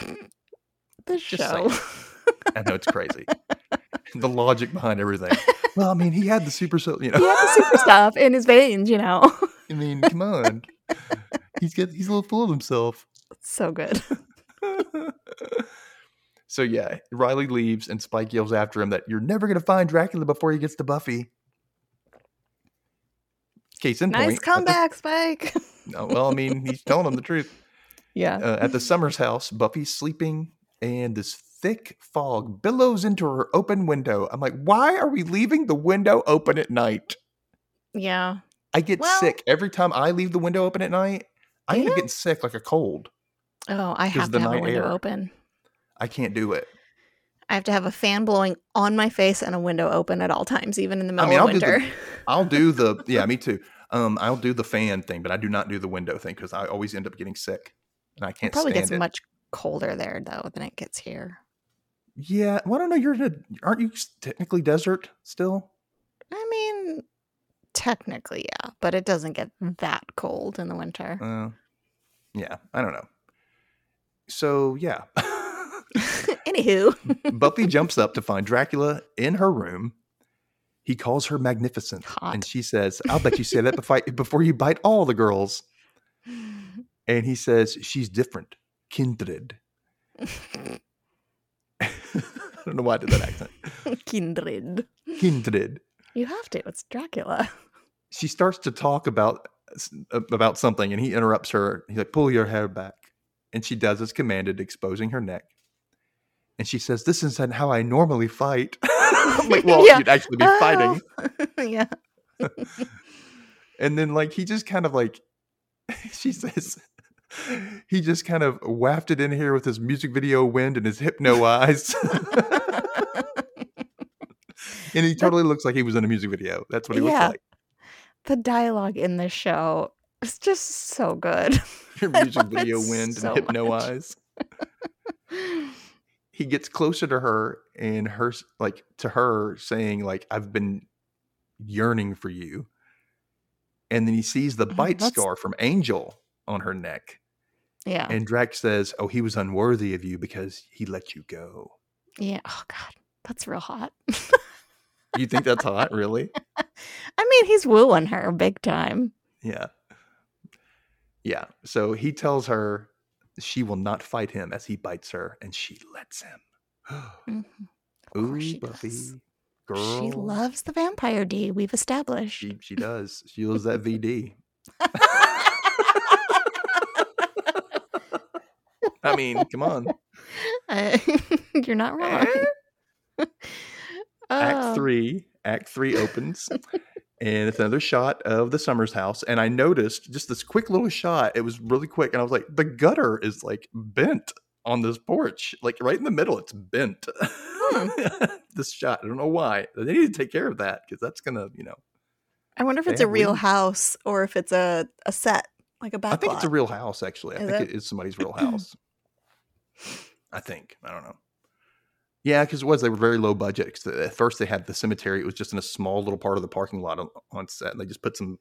the show. I know it's crazy. the logic behind everything. Well, I mean, he had the super, you know, he had the super stuff in his veins, you know. I mean, come on, he's get he's a little full of himself. So good. so yeah, Riley leaves, and Spike yells after him that you're never gonna find Dracula before he gets to Buffy. Case in nice point. comeback, the, Spike. no, well, I mean, he's telling him the truth. Yeah. Uh, at the Summers house, Buffy's sleeping, and this thick fog billows into her open window. I'm like, why are we leaving the window open at night? Yeah. I get Well- sick every time I leave the window open at night. I end up getting sick like a cold. Oh, I have to have a window air. open. I can't do it. I have to have a fan blowing on my face and a window open at all times, even in the middle mean, of I'll do the- winter. I'll do the yeah, me too. Um, I'll do the fan thing, but I do not do the window thing because I always end up getting sick, and I can't probably stand gets it. much colder there though than it gets here. Yeah, well, I don't know. You're in a, aren't you technically desert still? I mean, technically, yeah, but it doesn't get that cold in the winter. Uh, yeah, I don't know. So yeah, Anywho, Buffy jumps up to find Dracula in her room. He calls her magnificent, Hot. and she says, "I'll bet you say that before before you bite all the girls." And he says, "She's different, kindred." I don't know why I did that accent. kindred. Kindred. You have to. It's Dracula. She starts to talk about about something, and he interrupts her. He's like, "Pull your hair back," and she does as commanded, exposing her neck. And she says, "This isn't how I normally fight." I'm like, well, Yeah. you'd actually be oh. fighting. Oh. yeah. And then, like, he just kind of like, she says, he just kind of wafted in here with his music video wind and his hypno eyes. and he totally looks like he was in a music video. That's what he Yeah. looks like. the dialogue in this show is just so good. Your music video wind so and hypno much. eyes. He gets closer to her and her, like, to her saying, like, I've been yearning for you. And then he sees the Oh, bite scar from Angel on her neck. Yeah. And Drax says, "Oh, he was unworthy of you because he let you go." yeah. Oh God, that's real hot. You think that's hot, really? I mean, he's wooing her big time. Yeah. Yeah. So he tells her she will not fight him as he bites her, and she lets him. Mhm. Ooh, she Buffy, does. girl. She loves the vampire D. We've established. She she does. She loves that VD. I mean, come on. Uh, you're not wrong. Act three. Act three opens, and it's another shot of the Summers house. And I noticed just this quick little shot. It was really quick, and I was like, the gutter is like bent on this porch, like right in the middle. It's bent. this shot. I don't know why. They need to take care of that because that's gonna, you know. I wonder if it's a real leaves. house or if it's a, a set, like a back I think it's a real house. Actually, I Is think it? it is somebody's real house. I think. I don't know. Yeah, because it was they were very low budget. at first they had the cemetery. It was just in a small little part of the parking lot on, on set. And they just put some.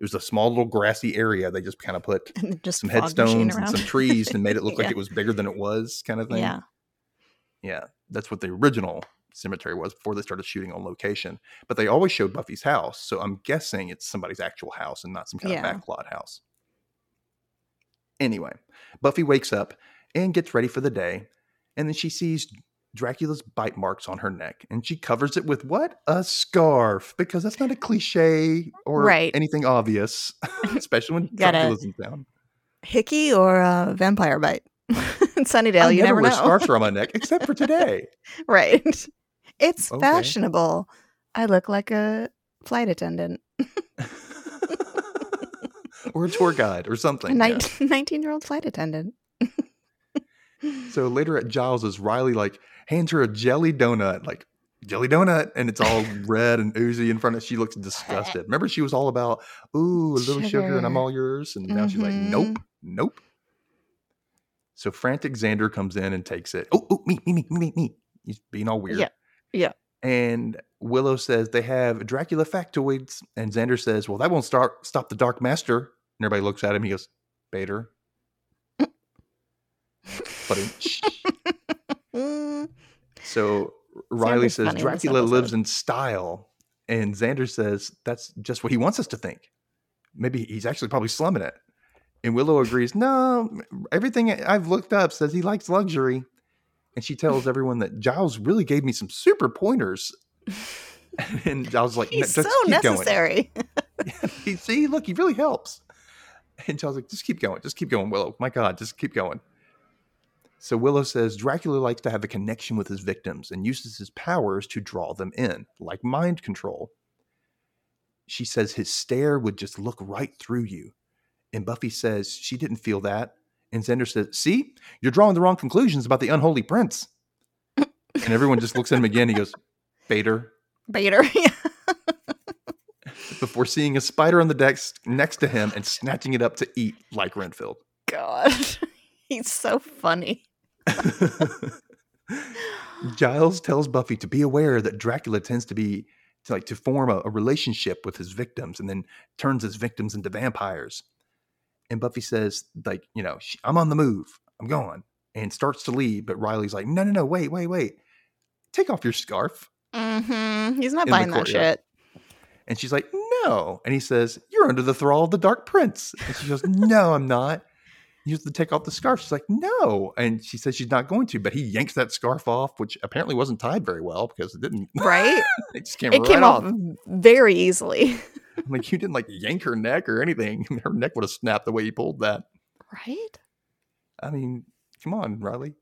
It was a small little grassy area. They just kind of put just some headstones and some trees and made it look like it was bigger than it was, kind of thing. Yeah. yeah, that's what the original cemetery was before they started shooting on location. But they always showed Buffy's house, so I'm guessing it's somebody's actual house and not some kind Yeah. of backlot house. Anyway, Buffy wakes up and gets ready for the day, and then she sees Dracula's bite marks on her neck, and she covers it with what? A scarf, because that's not a cliche or Right. anything obvious, especially when Dracula's in town. Hickey or a vampire bite. In Sunnydale, I you never never wear know. scarves around my neck except for today. right. It's Okay. fashionable. I look like a flight attendant. or a tour guide or something. yeah. 19 year old flight attendant. So later at Giles's, Riley like hands her a jelly donut, like jelly donut, and it's all red and oozy in front of. She looks disgusted. Remember, she was all about ooh a little sugar, and I'm all yours, and now she's like nope, mm-hmm. nope. So frantic Xander comes in and takes it. Oh, oh, me, me, me, me, me. He's being all weird. Yeah, yeah. And Willow says they have Dracula factoids, and Xander says, "Well, that won't start stop the Dark Master." And everybody looks at him. He goes, "Bader." But So Riley Xander's says funny in this Dracula lives in style, and Xander says that's just what he wants us to think. Maybe he's actually probably slumming it. And Willow agrees, no, everything I've looked up says he likes luxury. And she tells everyone that Giles really gave me some super pointers. and Giles like, He's just so keep necessary. He- See, look, he really helps. And Giles like, just keep going, just keep going, Willow. My God, just keep going. So Willow says Dracula likes to have a connection with his victims and uses his powers to draw them in, like mind control. She says his stare would just look right through you. And Buffy says she didn't feel that. And Xander says, See, you're drawing the wrong conclusions about the unholy prince. and everyone just looks at him again. He goes, Bader. Bader. yeah. Before seeing a spider on the deck next to him and snatching it up to eat like Renfield. God. He's so funny. Giles tells Buffy to be aware that Dracula tends to be to like to form a, a relationship with his victims and then turns his victims into vampires. And Buffy says, like, you know, I'm on the move. I'm going. And starts to leave, but Riley's like, no, no, no, wait, wait, wait. Take off your scarf. Mm-hmm. He's not buying that shit. And she's like, no. And he says, You're under the thrall of the Dark Prince. And she goes, No, I'm not. Have to take off the scarf. She's like, No. And she says she's not going to, but he yanks that scarf off, which apparently wasn't tied very well because it didn't. Right? it just came it right came off. off very easily. I'm like, you didn't like yank her neck or anything. Her neck would have snapped the way you pulled that. Right? I mean, come on, Riley.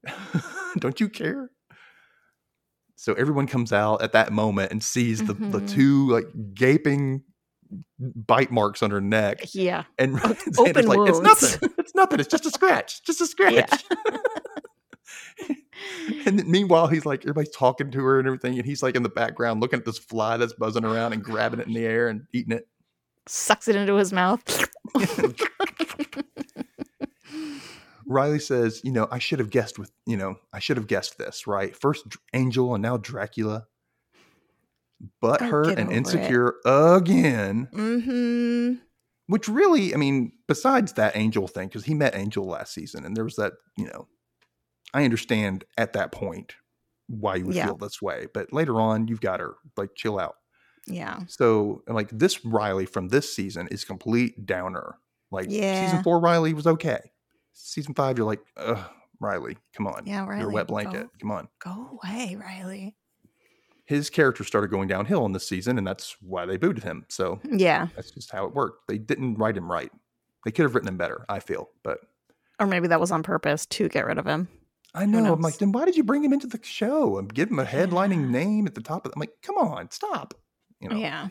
Don't you care? So everyone comes out at that moment and sees the, the Mhm. two like gaping bite marks on her neck. Yeah. And O- open like, it's nothing. It's nothing. It's just a scratch. Just a scratch. and meanwhile, he's like, everybody's talking to her and everything. And he's like in the background looking at this fly that's buzzing around and grabbing it in the air and eating it. Sucks it into his mouth. Riley says, you know, I should have guessed with, you know, I should have guessed this, right? First Angel and now Dracula. But Oh, hurt and over it. insecure again. mm-hmm. Which really, I mean, besides that Angel thing, because he met Angel last season, and there was that, you know, I understand at that point why you would Yeah. feel this way, but later on, you've got her like chill out. Yeah. So, like this Riley from this season is complete downer. Like Yeah. season four, Riley was okay. Season five, you're like, ugh, Riley, come on, Yeah, you're a Riley, wet go- blanket, come on. Go away, Riley. His character started going downhill in this season, and that's why they booted him. So Yeah. that's just how it worked. They didn't write him right. They could have written him better, I feel, but Or maybe that was on purpose to get rid of him. I know. I'm like, then why did you bring him into the show and give him a headlining name at the top of? I'm like, come on, stop. You know. Yeah.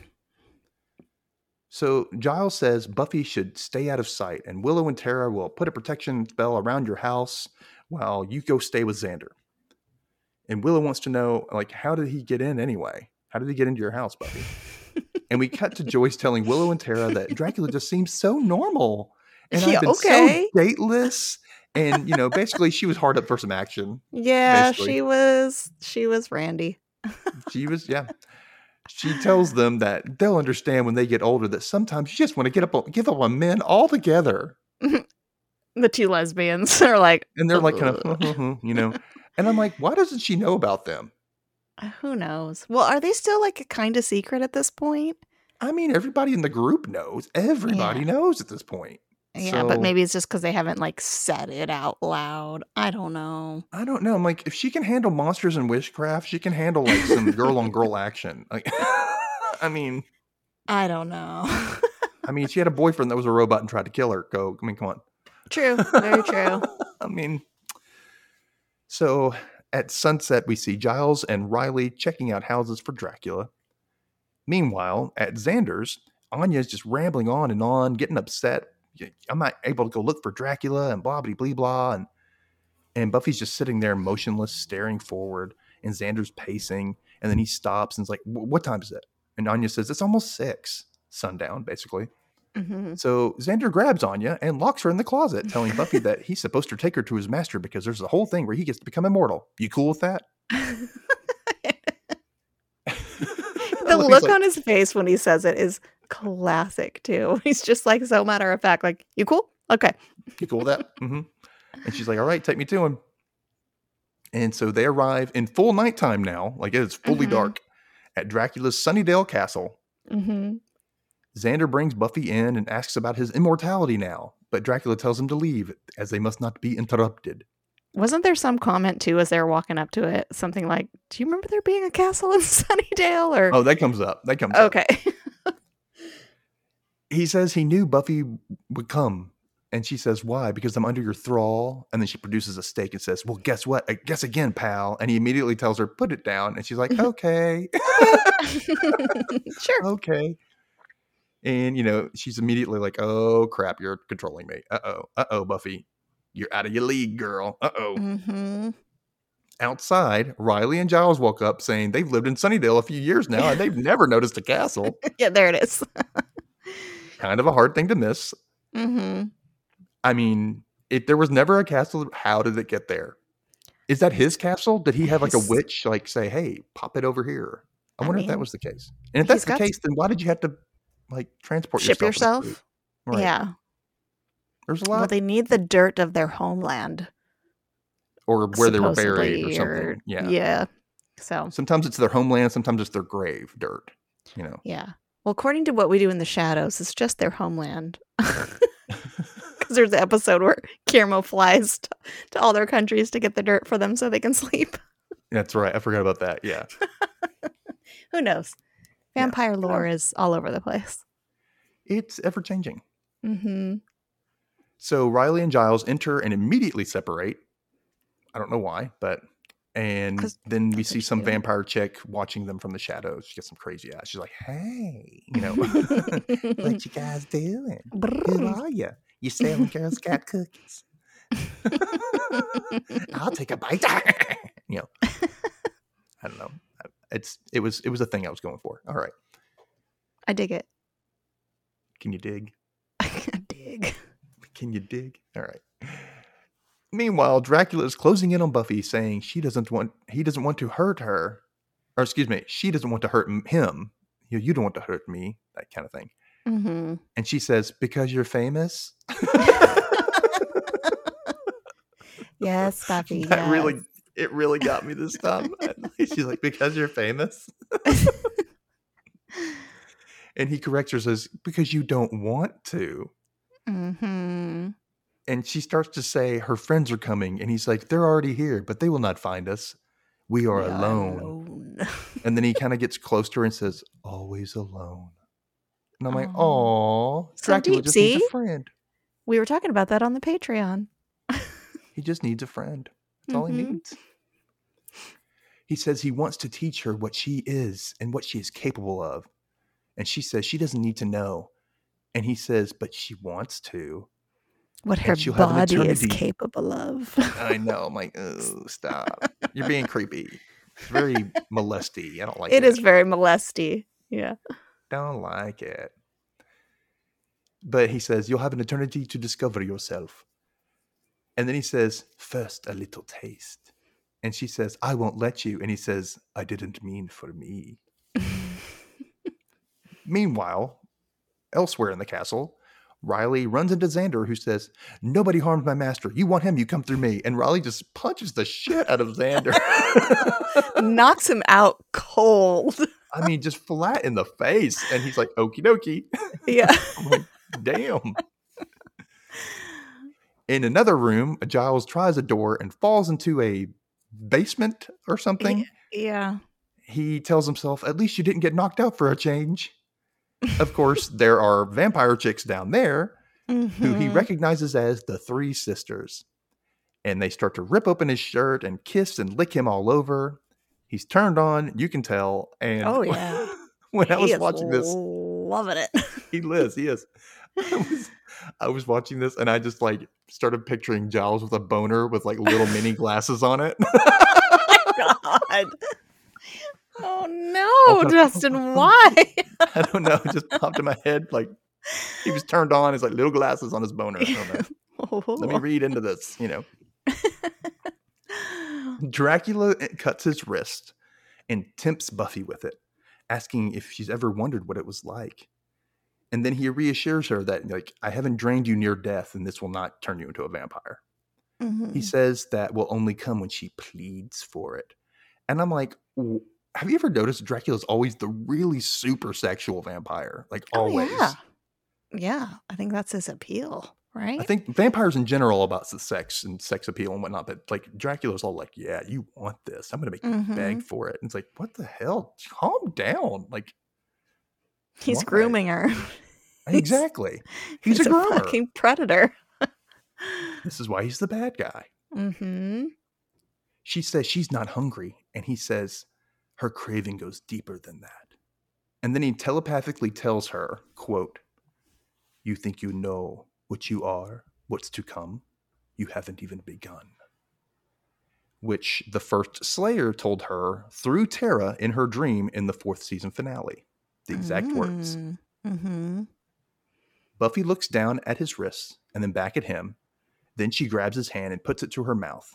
So Giles says Buffy should stay out of sight, and Willow and Tara will put a protection spell around your house while you go stay with Xander. And Willow wants to know, like, how did he get in anyway? How did he get into your house, Buffy? and we cut to Joyce telling Willow and Tara that Dracula just seems so normal, and Yeah, I've been okay. so dateless. And you know, basically, she was hard up for some action. Yeah, Basically. she was she was Randy. She was, yeah. She tells them that they'll understand when they get older that sometimes you just want to get up, on, give up on men altogether. The two lesbians are like, And they're like, kind of, uh-huh, you know. And I'm like, why doesn't she know about them? Uh, who knows? Well, are they still like a kind of secret at this point? I mean, everybody in the group knows. Everybody Yeah. knows at this point. Yeah, but maybe it's just because they haven't like said it out loud. I don't know. I don't know. I'm like, if she can handle monsters and witchcraft, she can handle like some girl on girl action. Like, I mean, I don't know. I mean, she had a boyfriend that was a robot and tried to kill her. Go, I mean, come on. true, very true. I mean, so at sunset, we see Giles and Riley checking out houses for Dracula. Meanwhile, at Xander's, Anya's just rambling on and on, getting upset. I'm not able to go look for Dracula and blah, blah, blah, blah. And, and Buffy's just sitting there motionless, staring forward. And Xander's pacing. And then he stops and's like, What time is it? And Anya says, It's almost six, sundown, basically. Hmm So Xander grabs Anya and locks her in the closet, telling Buffy that he's supposed to take her to his master because there's a whole thing where he gets to become immortal. You cool with that? the look like, on his face when he says it is classic too. He's just like so matter of fact, like, you cool? Okay. You cool with that? Mm-hmm. And she's like, all right, take me to him. And so they arrive in full nighttime now, like it is fully Mhm. dark, at Dracula's Sunnydale Castle. hmm Xander brings Buffy in and asks about his immortality now, but Dracula tells him to leave as they must not be interrupted. Wasn't there some comment too as they were walking up to it? Something like, Do you remember there being a castle in Sunnydale? Or Oh, that comes up. That comes up. Okay. he says he knew Buffy would come And she says, Why? Because I'm under your thrall. And then she produces a stake and says, Well, guess what? I guess again, pal. And he immediately tells her, Put it down. And she's like, Okay, sure. okay. And, you know, she's immediately like, Oh, crap, you're controlling me. Uh oh, uh oh, Buffy. You're out of your league, girl. Uh oh. hmm Outside, Riley and Giles woke up saying they've lived in Sunnydale a few years now and they've never noticed a castle. Yeah, there it is. Kind of a hard thing to miss. hmm I mean, if there was never a castle, how did it get there? Is that his castle? Did he have like a witch like say, "Hey, pop it over here"? I I wonder if that was the case. And if that's the case, then why did you have to like transport Ship yourself? yourself? Right. Yeah. There's a lot. Well, they need the dirt of their homeland. or where they were buried or something. Yeah. Yeah. So, Sometimes it's their homeland. Sometimes it's their grave dirt. You know. yeah. Well, according to what we do in the shadows, it's just their homeland. Because there's an episode where Guillermo flies to, to all their countries to get the dirt for them so they can sleep. That's right. I forgot about that. Yeah. Who knows? Yeah. Vampire lore is all over the place. It's ever changing. hmm So Riley and Giles enter and immediately separate. I don't know why, but and then we see some vampire chick watching them from the shadows. She gets some crazy eyes. She's like, "Hey, you know, what you guys doing? Who are you? You selling Girl Scout cookies? I'll take a bite." you know, I don't know. It's it was it was a thing I was going for. All right, I dig it. can you dig? I dig. Can you dig? All right. Meanwhile, Dracula is closing in on Buffy, saying she doesn't want he doesn't want to hurt her, or excuse me, she doesn't want to hurt him. You, you don't want to hurt me, that kind of thing. hmm And she says, "Because you're famous." Yes, Buffy. that really, yes. It really got me this time. She's like, "Because you're famous," and he corrects her, says, "Because you don't want to." hmm and she starts to say her friends are coming and he's like they're already here but they will not find us we are We are alone alone. and then he kind of gets close to her and says always alone and i'm like Aw. oh So dracula deep, just needs a friend we were talking about that on the Patreon. he just needs a friend that's all he Mhm. needs he says he wants to teach her what she is and what she is capable of and she says she doesn't need to know and he says but she wants to What her she'll have an body is capable of. I know. I'm like, oh, stop. You're being creepy. It's very molesty. I don't like it it. is very molesty. Yeah. Don't like it. But he says, You'll have an eternity to discover yourself. And then he says, First, a little taste. And she says, I won't let you. And he says, I didn't mean for me. Meanwhile, elsewhere in the castle, Riley runs into Xander, who says, Nobody harmed my master. You want him, you come through me. And Riley just punches the shit out of Xander. Knocks him out cold. I mean, just flat in the face. And he's like, Okie dokie. Yeah. I'm like, damn. In another room, Giles tries a door and falls into a basement or something. Yeah. He tells himself, At least you didn't get knocked out for a change. Of course, there are vampire chicks down there who he Mhm. recognizes as the three sisters. And they start to rip open his shirt and kiss and lick him all over. He's turned on, you can tell. And Oh, yeah. when I was watching this, Loving it. he lives, he is. I was, I was watching this and I just like started picturing Giles with a boner with like little mini glasses on it. oh God. Oh no. Dustin, why? I don't know. It just popped in my head like he was turned on. It's like little glasses on his boner. I. Let me read into this, you know. Dracula eh, cuts his wrist and tempts Buffy with it, asking if she's ever wondered what it was like. And then he reassures her that, like, I haven't drained you near death, and this will not turn you into a vampire. Mhm. He says that will only come when she pleads for it. And I'm like, have you ever noticed Dracula's always the really super sexual vampire? Like, Oh, always. yeah. Yeah, I think that's his appeal, right? I think vampires in general are about the sex and sex appeal and whatnot, but like Dracula's all like, "Yeah, you want this? I'm gonna make you beg Mhm. for it." And it's like, what the hell? Calm down. Like, he's why? grooming her. exactly. He's, a groomer. fucking predator. This is why he's the bad guy. Mm-hmm. She says she's not hungry, and he says her craving goes deeper than that. And then he telepathically tells her, quote, You think you know what you are, what's to come? You haven't even begun. Which the first Slayer told her through Tara in her dream in the fourth season finale. The exact words. Mm-hmm. Buffy looks down at his wrists and then back at him. Then she grabs his hand and puts it to her mouth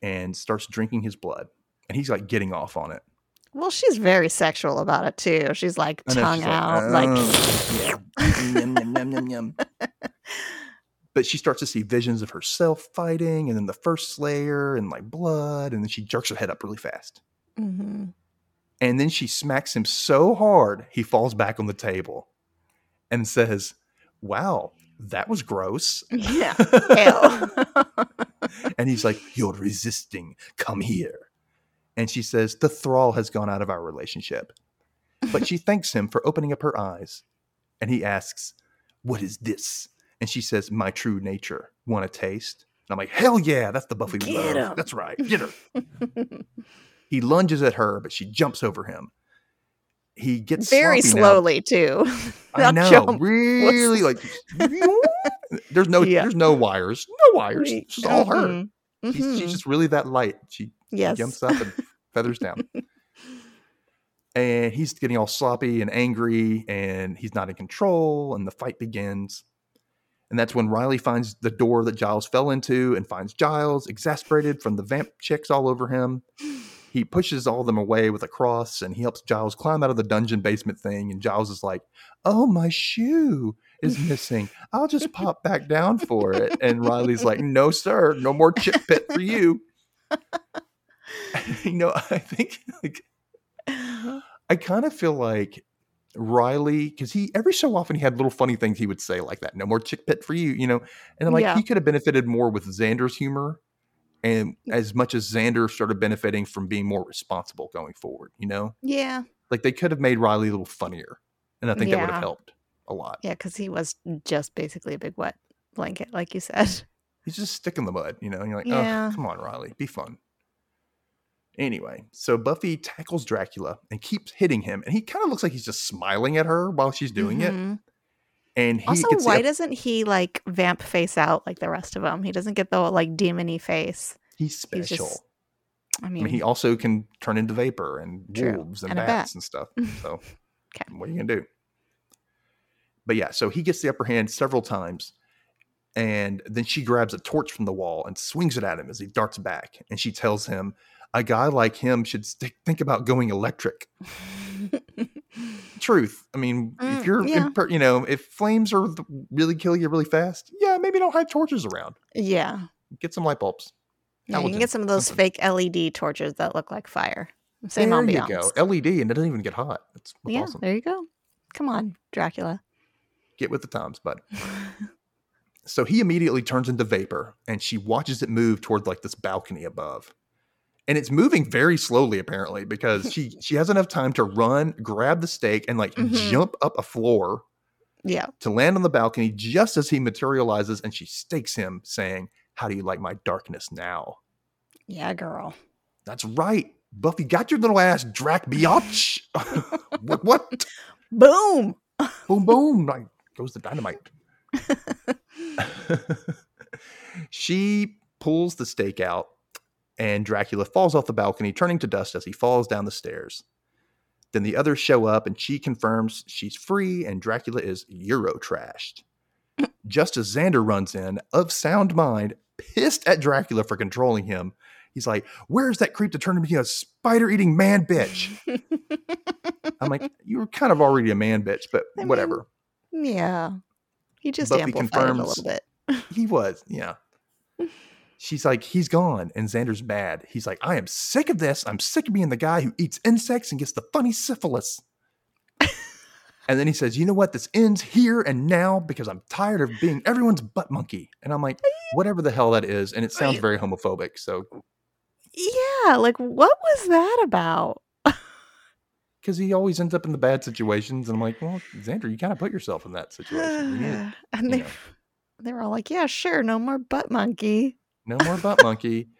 and starts drinking his blood. And he's like getting off on it. Well, she's very sexual about it too. She's like tongue she's out, like, "Oh, yeah. Yum, yum, yum, yum, yum." But she starts to see visions of herself fighting, and then the first Slayer, and like blood, and then she jerks her head up really fast. Mhm. And then she smacks him so hard he falls back on the table and says, Wow, that was gross. yeah, and he's like, You're resisting. Come here. And she says, The thrall has gone out of our relationship. But she thanks him for opening up her eyes. And he asks, What is this? And she says, My true nature. Want a taste? And I'm like, Hell yeah, that's the Buffy we Get love. him. That's right. Get her. he lunges at her, but she jumps over him. He gets very now. slowly too. I know, jump really like. there's no, Yeah. there's no wires, no wires. It's just all her. Mhm. She's, she's just really that light. She yes. jumps up and feathers down. And he's getting all sloppy and angry, and he's not in control, and the fight begins. And that's when Riley finds the door that Giles fell into and finds Giles exasperated from the vamp chicks all over him. He pushes all of them away with a cross and he helps Giles climb out of the dungeon basement thing. And Giles is like, Oh, my shoe is missing. I'll just pop back down for it. And Riley's like, No, sir, no more chip pit for you. you know, I think like I kind of feel like Riley, because he every so often he had little funny things he would say like that. No more chick pit for you, you know. And I'm like, Yeah. he could have benefited more with Xander's humor, and as much as Xander started benefiting from being more responsible going forward, you know, Yeah, like they could have made Riley a little funnier, and I think that would have helped a lot. yeah, because he was just basically a big wet blanket, like you said. He's just stick in the mud, you know. And you're like, Yeah. oh, come on, Riley, be fun. Anyway, so Buffy tackles Dracula and keeps hitting him, and he kind of looks like he's just smiling at her while she's doing it. Mm-hmm. And he Also, why up- doesn't he like vamp face out like the rest of them? He doesn't get the like demony face. he's he's special. just- I I mean, mean, he also can turn into vapor and True, wolves and, and bats bat. and stuff. So, 'Kay. what are you gonna do? But yeah, so he gets the upper hand several times, and then she grabs a torch from the wall and swings it at him as he darts back. And she tells him, "A guy like him should stick, think about going electric." Truth. I mean, Mm, if you're, yeah. you know, if flames are the, really kill you really fast, yeah, maybe don't have torches around. yeah, Get some light bulbs. yeah. You can get some of those something. fake LED torches that look like fire. Same there ambiance. you go. LED, and it doesn't even get hot. That's, that's yeah, awesome. there you go. Come on, Dracula. Get with the times, bud. So he immediately turns into vapor and she watches it move toward like this balcony above. And it's moving very slowly apparently because she she has enough time to run, grab the stake and like Mhm. jump up a floor yeah. to land on the balcony just as he materializes and she stakes him saying, "How do you like my darkness now?" Yeah, girl. That's right. Buffy got your little ass Drac biatch. what, what? Boom. boom boom like goes the dynamite she pulls the stake out and dracula falls off the balcony turning to dust as he falls down the stairs then the others show up and she confirms she's free and dracula is euro trashed just as xander runs in of sound mind pissed at dracula for controlling him he's like where's that creep to turn him into a spider eating man bitch i'm like you were kind of already a man bitch but I mean, whatever yeah. He just Buffy amplified a little bit. He was, yeah. She's like, he's gone, and Xander's mad. He's like, I am sick of this. I'm sick of being the guy who eats insects and gets the funny syphilis. and then he says, You know what? This ends here and now because I'm tired of being everyone's butt monkey. And I'm like, whatever the hell that is. And it sounds very homophobic. So, Yeah, like what was that about? because he always ends up in the bad situations. And I'm like, Well, Xander, you kind of put yourself in that situation. Need- and you they know. They were all like, "Yeah, sure, no more butt monkey." No more butt monkey.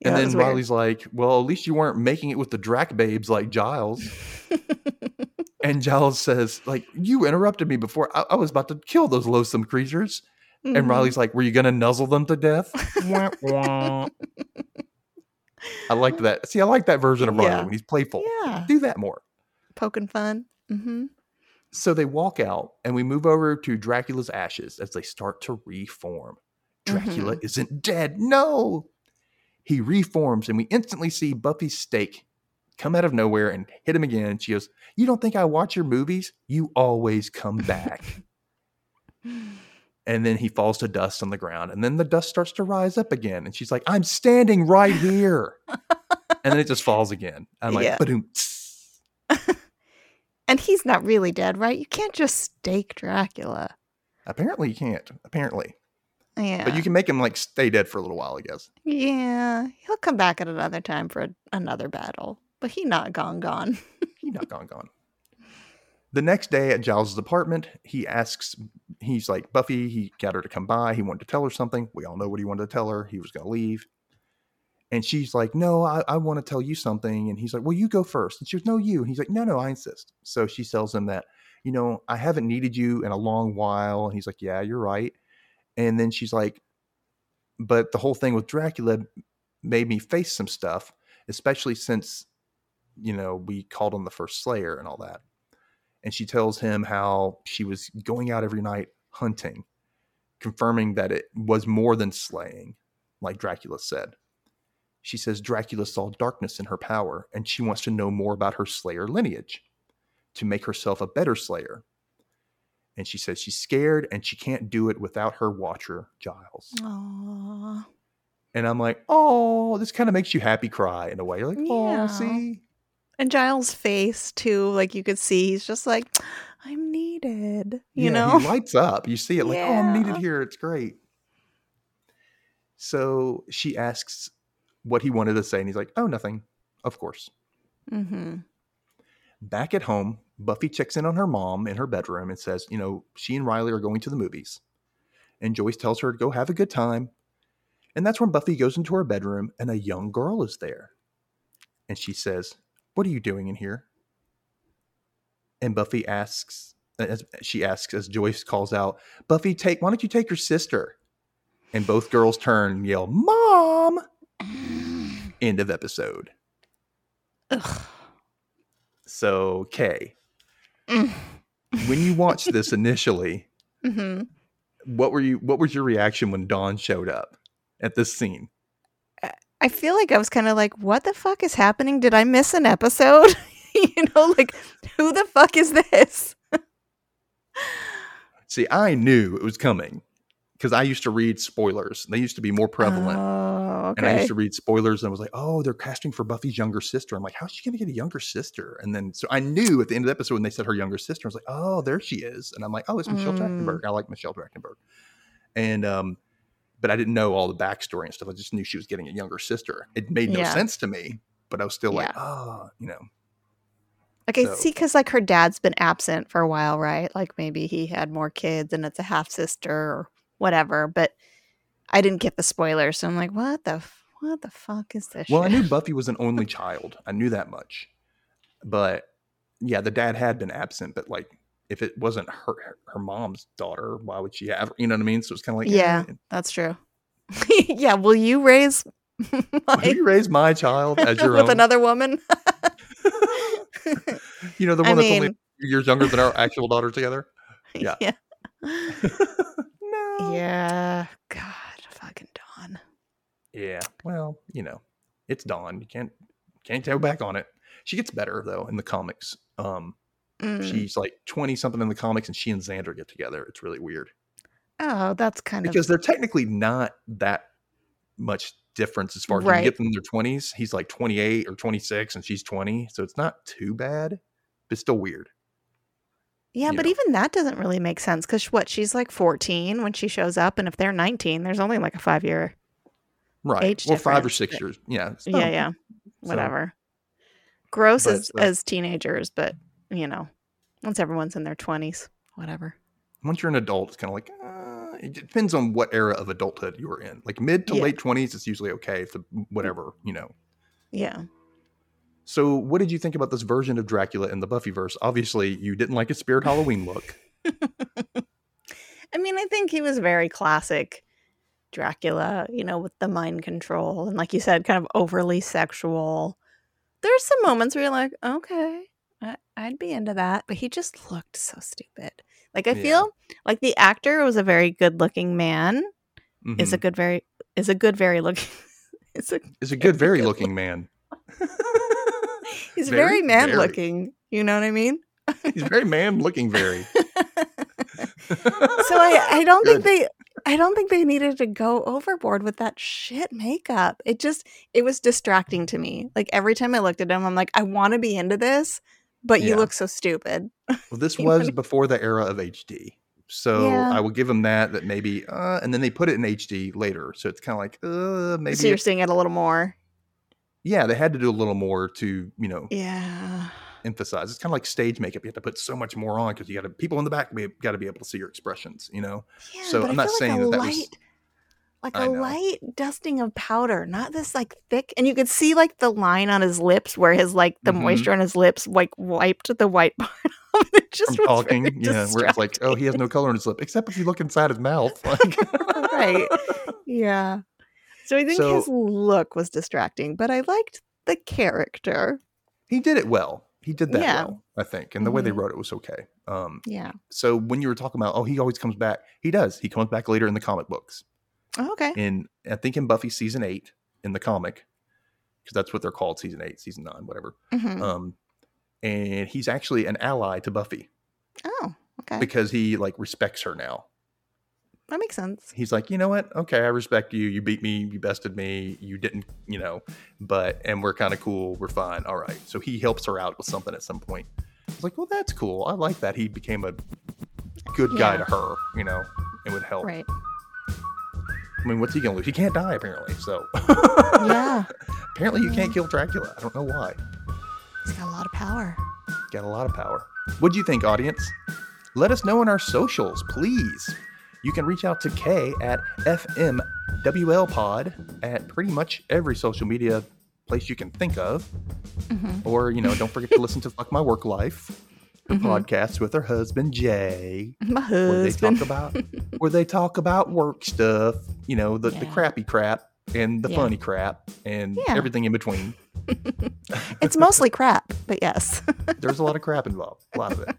Yeah, and that then was weird. Riley's like, "Well, at least you weren't making it with the Drac babes like Giles." and Giles says, "Like you interrupted me before. I, I was about to kill those loathsome creatures." And Mhm. Riley's like, "Were you gonna nuzzle them to death?" Wah, wah. I liked that. See, I like that version of Riley Yeah. when he's playful. yeah, Do that more. poking fun. Mm-hmm. So they walk out, and we move over to Dracula's ashes as they start to reform. Dracula Mm-hmm. isn't dead. No. He reforms, and we instantly see Buffy's stake come out of nowhere and hit him again. And She goes, You don't think I watch your movies? You always come back. and then he falls to dust on the ground, and then the dust starts to rise up again. And she's like, I'm standing right here. and then it just falls again. I'm like, Yeah. "Ba-doom. And he's not really dead, right? You can't just stake Dracula. Apparently, you can't. Apparently. Yeah. But you can make him like stay dead for a little while, I guess. Yeah, he'll come back at another time for a, another battle, but he not gone gone. he not gone, gone. The next day at Giles' apartment, he asks, he's like, Buffy, he got her to come by. He wanted to tell her something. We all know what he wanted to tell her. He was going to leave. And she's like, No, I, I want to tell you something. And he's like, Well, you go first. And she goes, No, you. And he's like, No, no, I insist. So she tells him that, You know, I haven't needed you in a long while. And he's like, Yeah, you're right. And then she's like, But the whole thing with Dracula made me face some stuff, especially since, you know, we called him the first Slayer and all that. And she tells him how she was going out every night hunting, confirming that it was more than slaying, like Dracula said. She says Dracula saw darkness in her power and she wants to know more about her Slayer lineage to make herself a better Slayer. And she says she's scared and she can't do it without her watcher, Giles. Aww. And I'm like, oh, this kind of makes you happy cry in a way. You're like, oh, Yeah. see? And Giles' face too, like you could see, he's just like, I'm needed. You Yeah, know? he lights up. You see it like, oh, I'm needed here. It's great. So she asks what he wanted to say, and he's like, oh, nothing. Of course. mm-hmm. Back at home, Buffy checks in on her mom in her bedroom and says, you know, she and Riley are going to the movies. And Joyce tells her to go have a good time. And that's when Buffy goes into her bedroom and a young girl is there. And she says, What are you doing in here? And Buffy asks, as she asks as Joyce calls out, Buffy, take why don't you take your sister? And both girls turn and yell, Mom! End of episode. Ugh. So, Kay, Mm. when you watched this initially, hmm what were you what was your reaction when Dawn showed up at this scene? I feel like I was kind of like, what the fuck is happening? Did I miss an episode? you know, like, who the fuck is this? See, I knew it was coming because I used to read spoilers. They used to be more prevalent. Oh, And I used to read spoilers and I was like, oh, they're casting for Buffy's younger sister. I'm like, how's she going to get a younger sister? And then, so I knew at the end of the episode when they said her younger sister, I was like, oh, there she is. And I'm like, oh, it's Michelle Mm. Trachtenberg. I like Michelle Trachtenberg. And, um, but I didn't know all the backstory and stuff. I just knew she was getting a younger sister. It made no Yeah. sense to me, but I was still like, Yeah. oh, you know, Okay, So- see, because like her dad's been absent for a while, right? Like maybe he had more kids and it's a half sister or whatever. But I didn't get the spoiler, so I'm like, what the what the fuck is this? Well, I knew Buffy was an only child. I knew that much. But yeah, the dad had been absent, but like if it wasn't her her mom's daughter, why would she have? You know what I mean? So it's kind of like Yeah. eh, that's true. yeah, will you raise will my, you raise my child as your with own? another woman? you know, the I one that's only mean- few years younger than our actual daughter together. Yeah. yeah. no. Yeah. God. Yeah. Well, you know, it's Dawn. You can't can't go back on it. She gets better though in the comics. Um, Mm. she's like twenty something in the comics, and she and Xander get together. It's really weird. Oh, that's kind because of because they're technically not that much difference as far as Right. you get them in their 20s. He's like 28 or 26 and she's 20. So it's not too bad, but it's still weird. yeah, you but know. even that doesn't really make sense because what she's like 14 when she shows up, and if they're 19, there's only like a five year. Right. Age well, five or six years. Yeah. it's Yeah, yeah, so- whatever. Gross but, as uh, as teenagers, but you know, once everyone's in their 20s, whatever. once you're an adult, it's kind of like, uh, Uh, it depends on what era of adulthood you're in. Like mid to Yeah. late 20s, it's usually okay. If the, whatever, you know. Yeah. So, what did you think about this version of Dracula in the Buffyverse? Obviously, you didn't like his Spirit Halloween look. I mean, I think he was very classic Dracula, you know, with the mind control and like you said, kind of overly sexual. There's some moments where you're like, okay, I- I'd be into that, but he just looked so stupid. Like I Yeah. feel like the actor was a very good looking man. Is a Mhm. good very is a good very looking is a Is a good, very good looking man. he's Very, very, man very. looking. You know what I mean? He's very man looking, very. so I, I don't think they I don't think they needed to go overboard with that shit makeup. It just it was distracting to me. Like every time I looked at him, I'm like, I want to be into this, but you look so stupid. Well, this was before the era of HD. So Yeah. I will give him that, that maybe, uh, and then they put it in HD later. So it's kind of like, uh, maybe, so you're seeing it a little more. yeah, they had to do a little more to, you know, Yeah. Emphasize. It's kind of like stage makeup. You have to put so much more on because you got to, people in the back We got to be able to see your expressions, you know? Yeah, So but I'm I not feel saying like a that that light, was- like I a know. light dusting of powder, not this like thick. And you could see like the line on his lips where his like the Mhm. moisture on his lips like wiped the white part off. It just From talking, very yeah, where it's like, oh, he has no color in his lip, except if you look inside his mouth. Like, Right. Yeah. So I think So- his look was distracting, but I liked the character. he did it well. He did that Yeah. well, I think. And the way they Mhm. wrote it was okay. Um, Yeah. so when you were talking about, oh, he always comes back, he does. He comes back later in the comic books. Oh, okay. in I think in Buffy season eight in the comic because that's what they're called season eight, season nine, whatever. Mhm. Um, and he's actually an ally to Buffy Oh, okay. because he like respects her now. That makes sense. He's like, you know what? Okay, I respect you. You beat me. You bested me. You didn't, you know, but and we're kind of cool. We're fine. All right. So he helps her out with something at some point. I was like, well, that's cool. I like that. He became a good guy to her. You know, it would help. Right. I mean, what's he gonna lose? He can't die apparently. So Yeah. apparently you can't mm. kill Dracula. I don't know why. He's got a lot of power. Got a lot of power. What do you think, audience? Let us know in our socials, please. You can reach out to Kay at FMWLPod at pretty much every social media place you can think of. Mhm. Or, you know, don't forget to listen to Fuck My Work Life, her Mhm. podcast with her husband Jay, My husband. where they talk about where they talk about work stuff, you know, the, the crappy crap and the Yeah. funny crap and Yeah. everything in between. it's mostly crap, but yes. There's a lot of crap involved, a lot of it.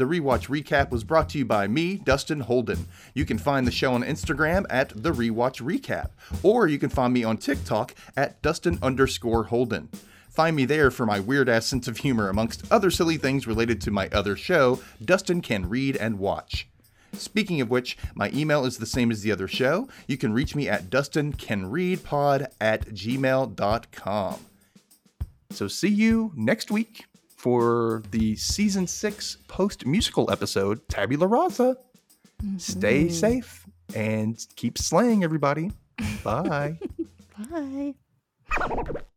The Rewatch Recap was brought to you by me, Dustin Holden. You can find the show on Instagram at The Rewatch Recap, or you can find me on TikTok at Dustin underscore Holden. Find me there for my weird ass sense of humor, amongst other silly things related to my other show, Dustin Can Read and Watch. Speaking of which, my email is the same as the other show. You can reach me at dustincanreadpod at gmail.com. So see you next week for the season six post musical episode, Tabula Rasa. Stay Mhm. safe and keep slaying everybody. Bye. Bye.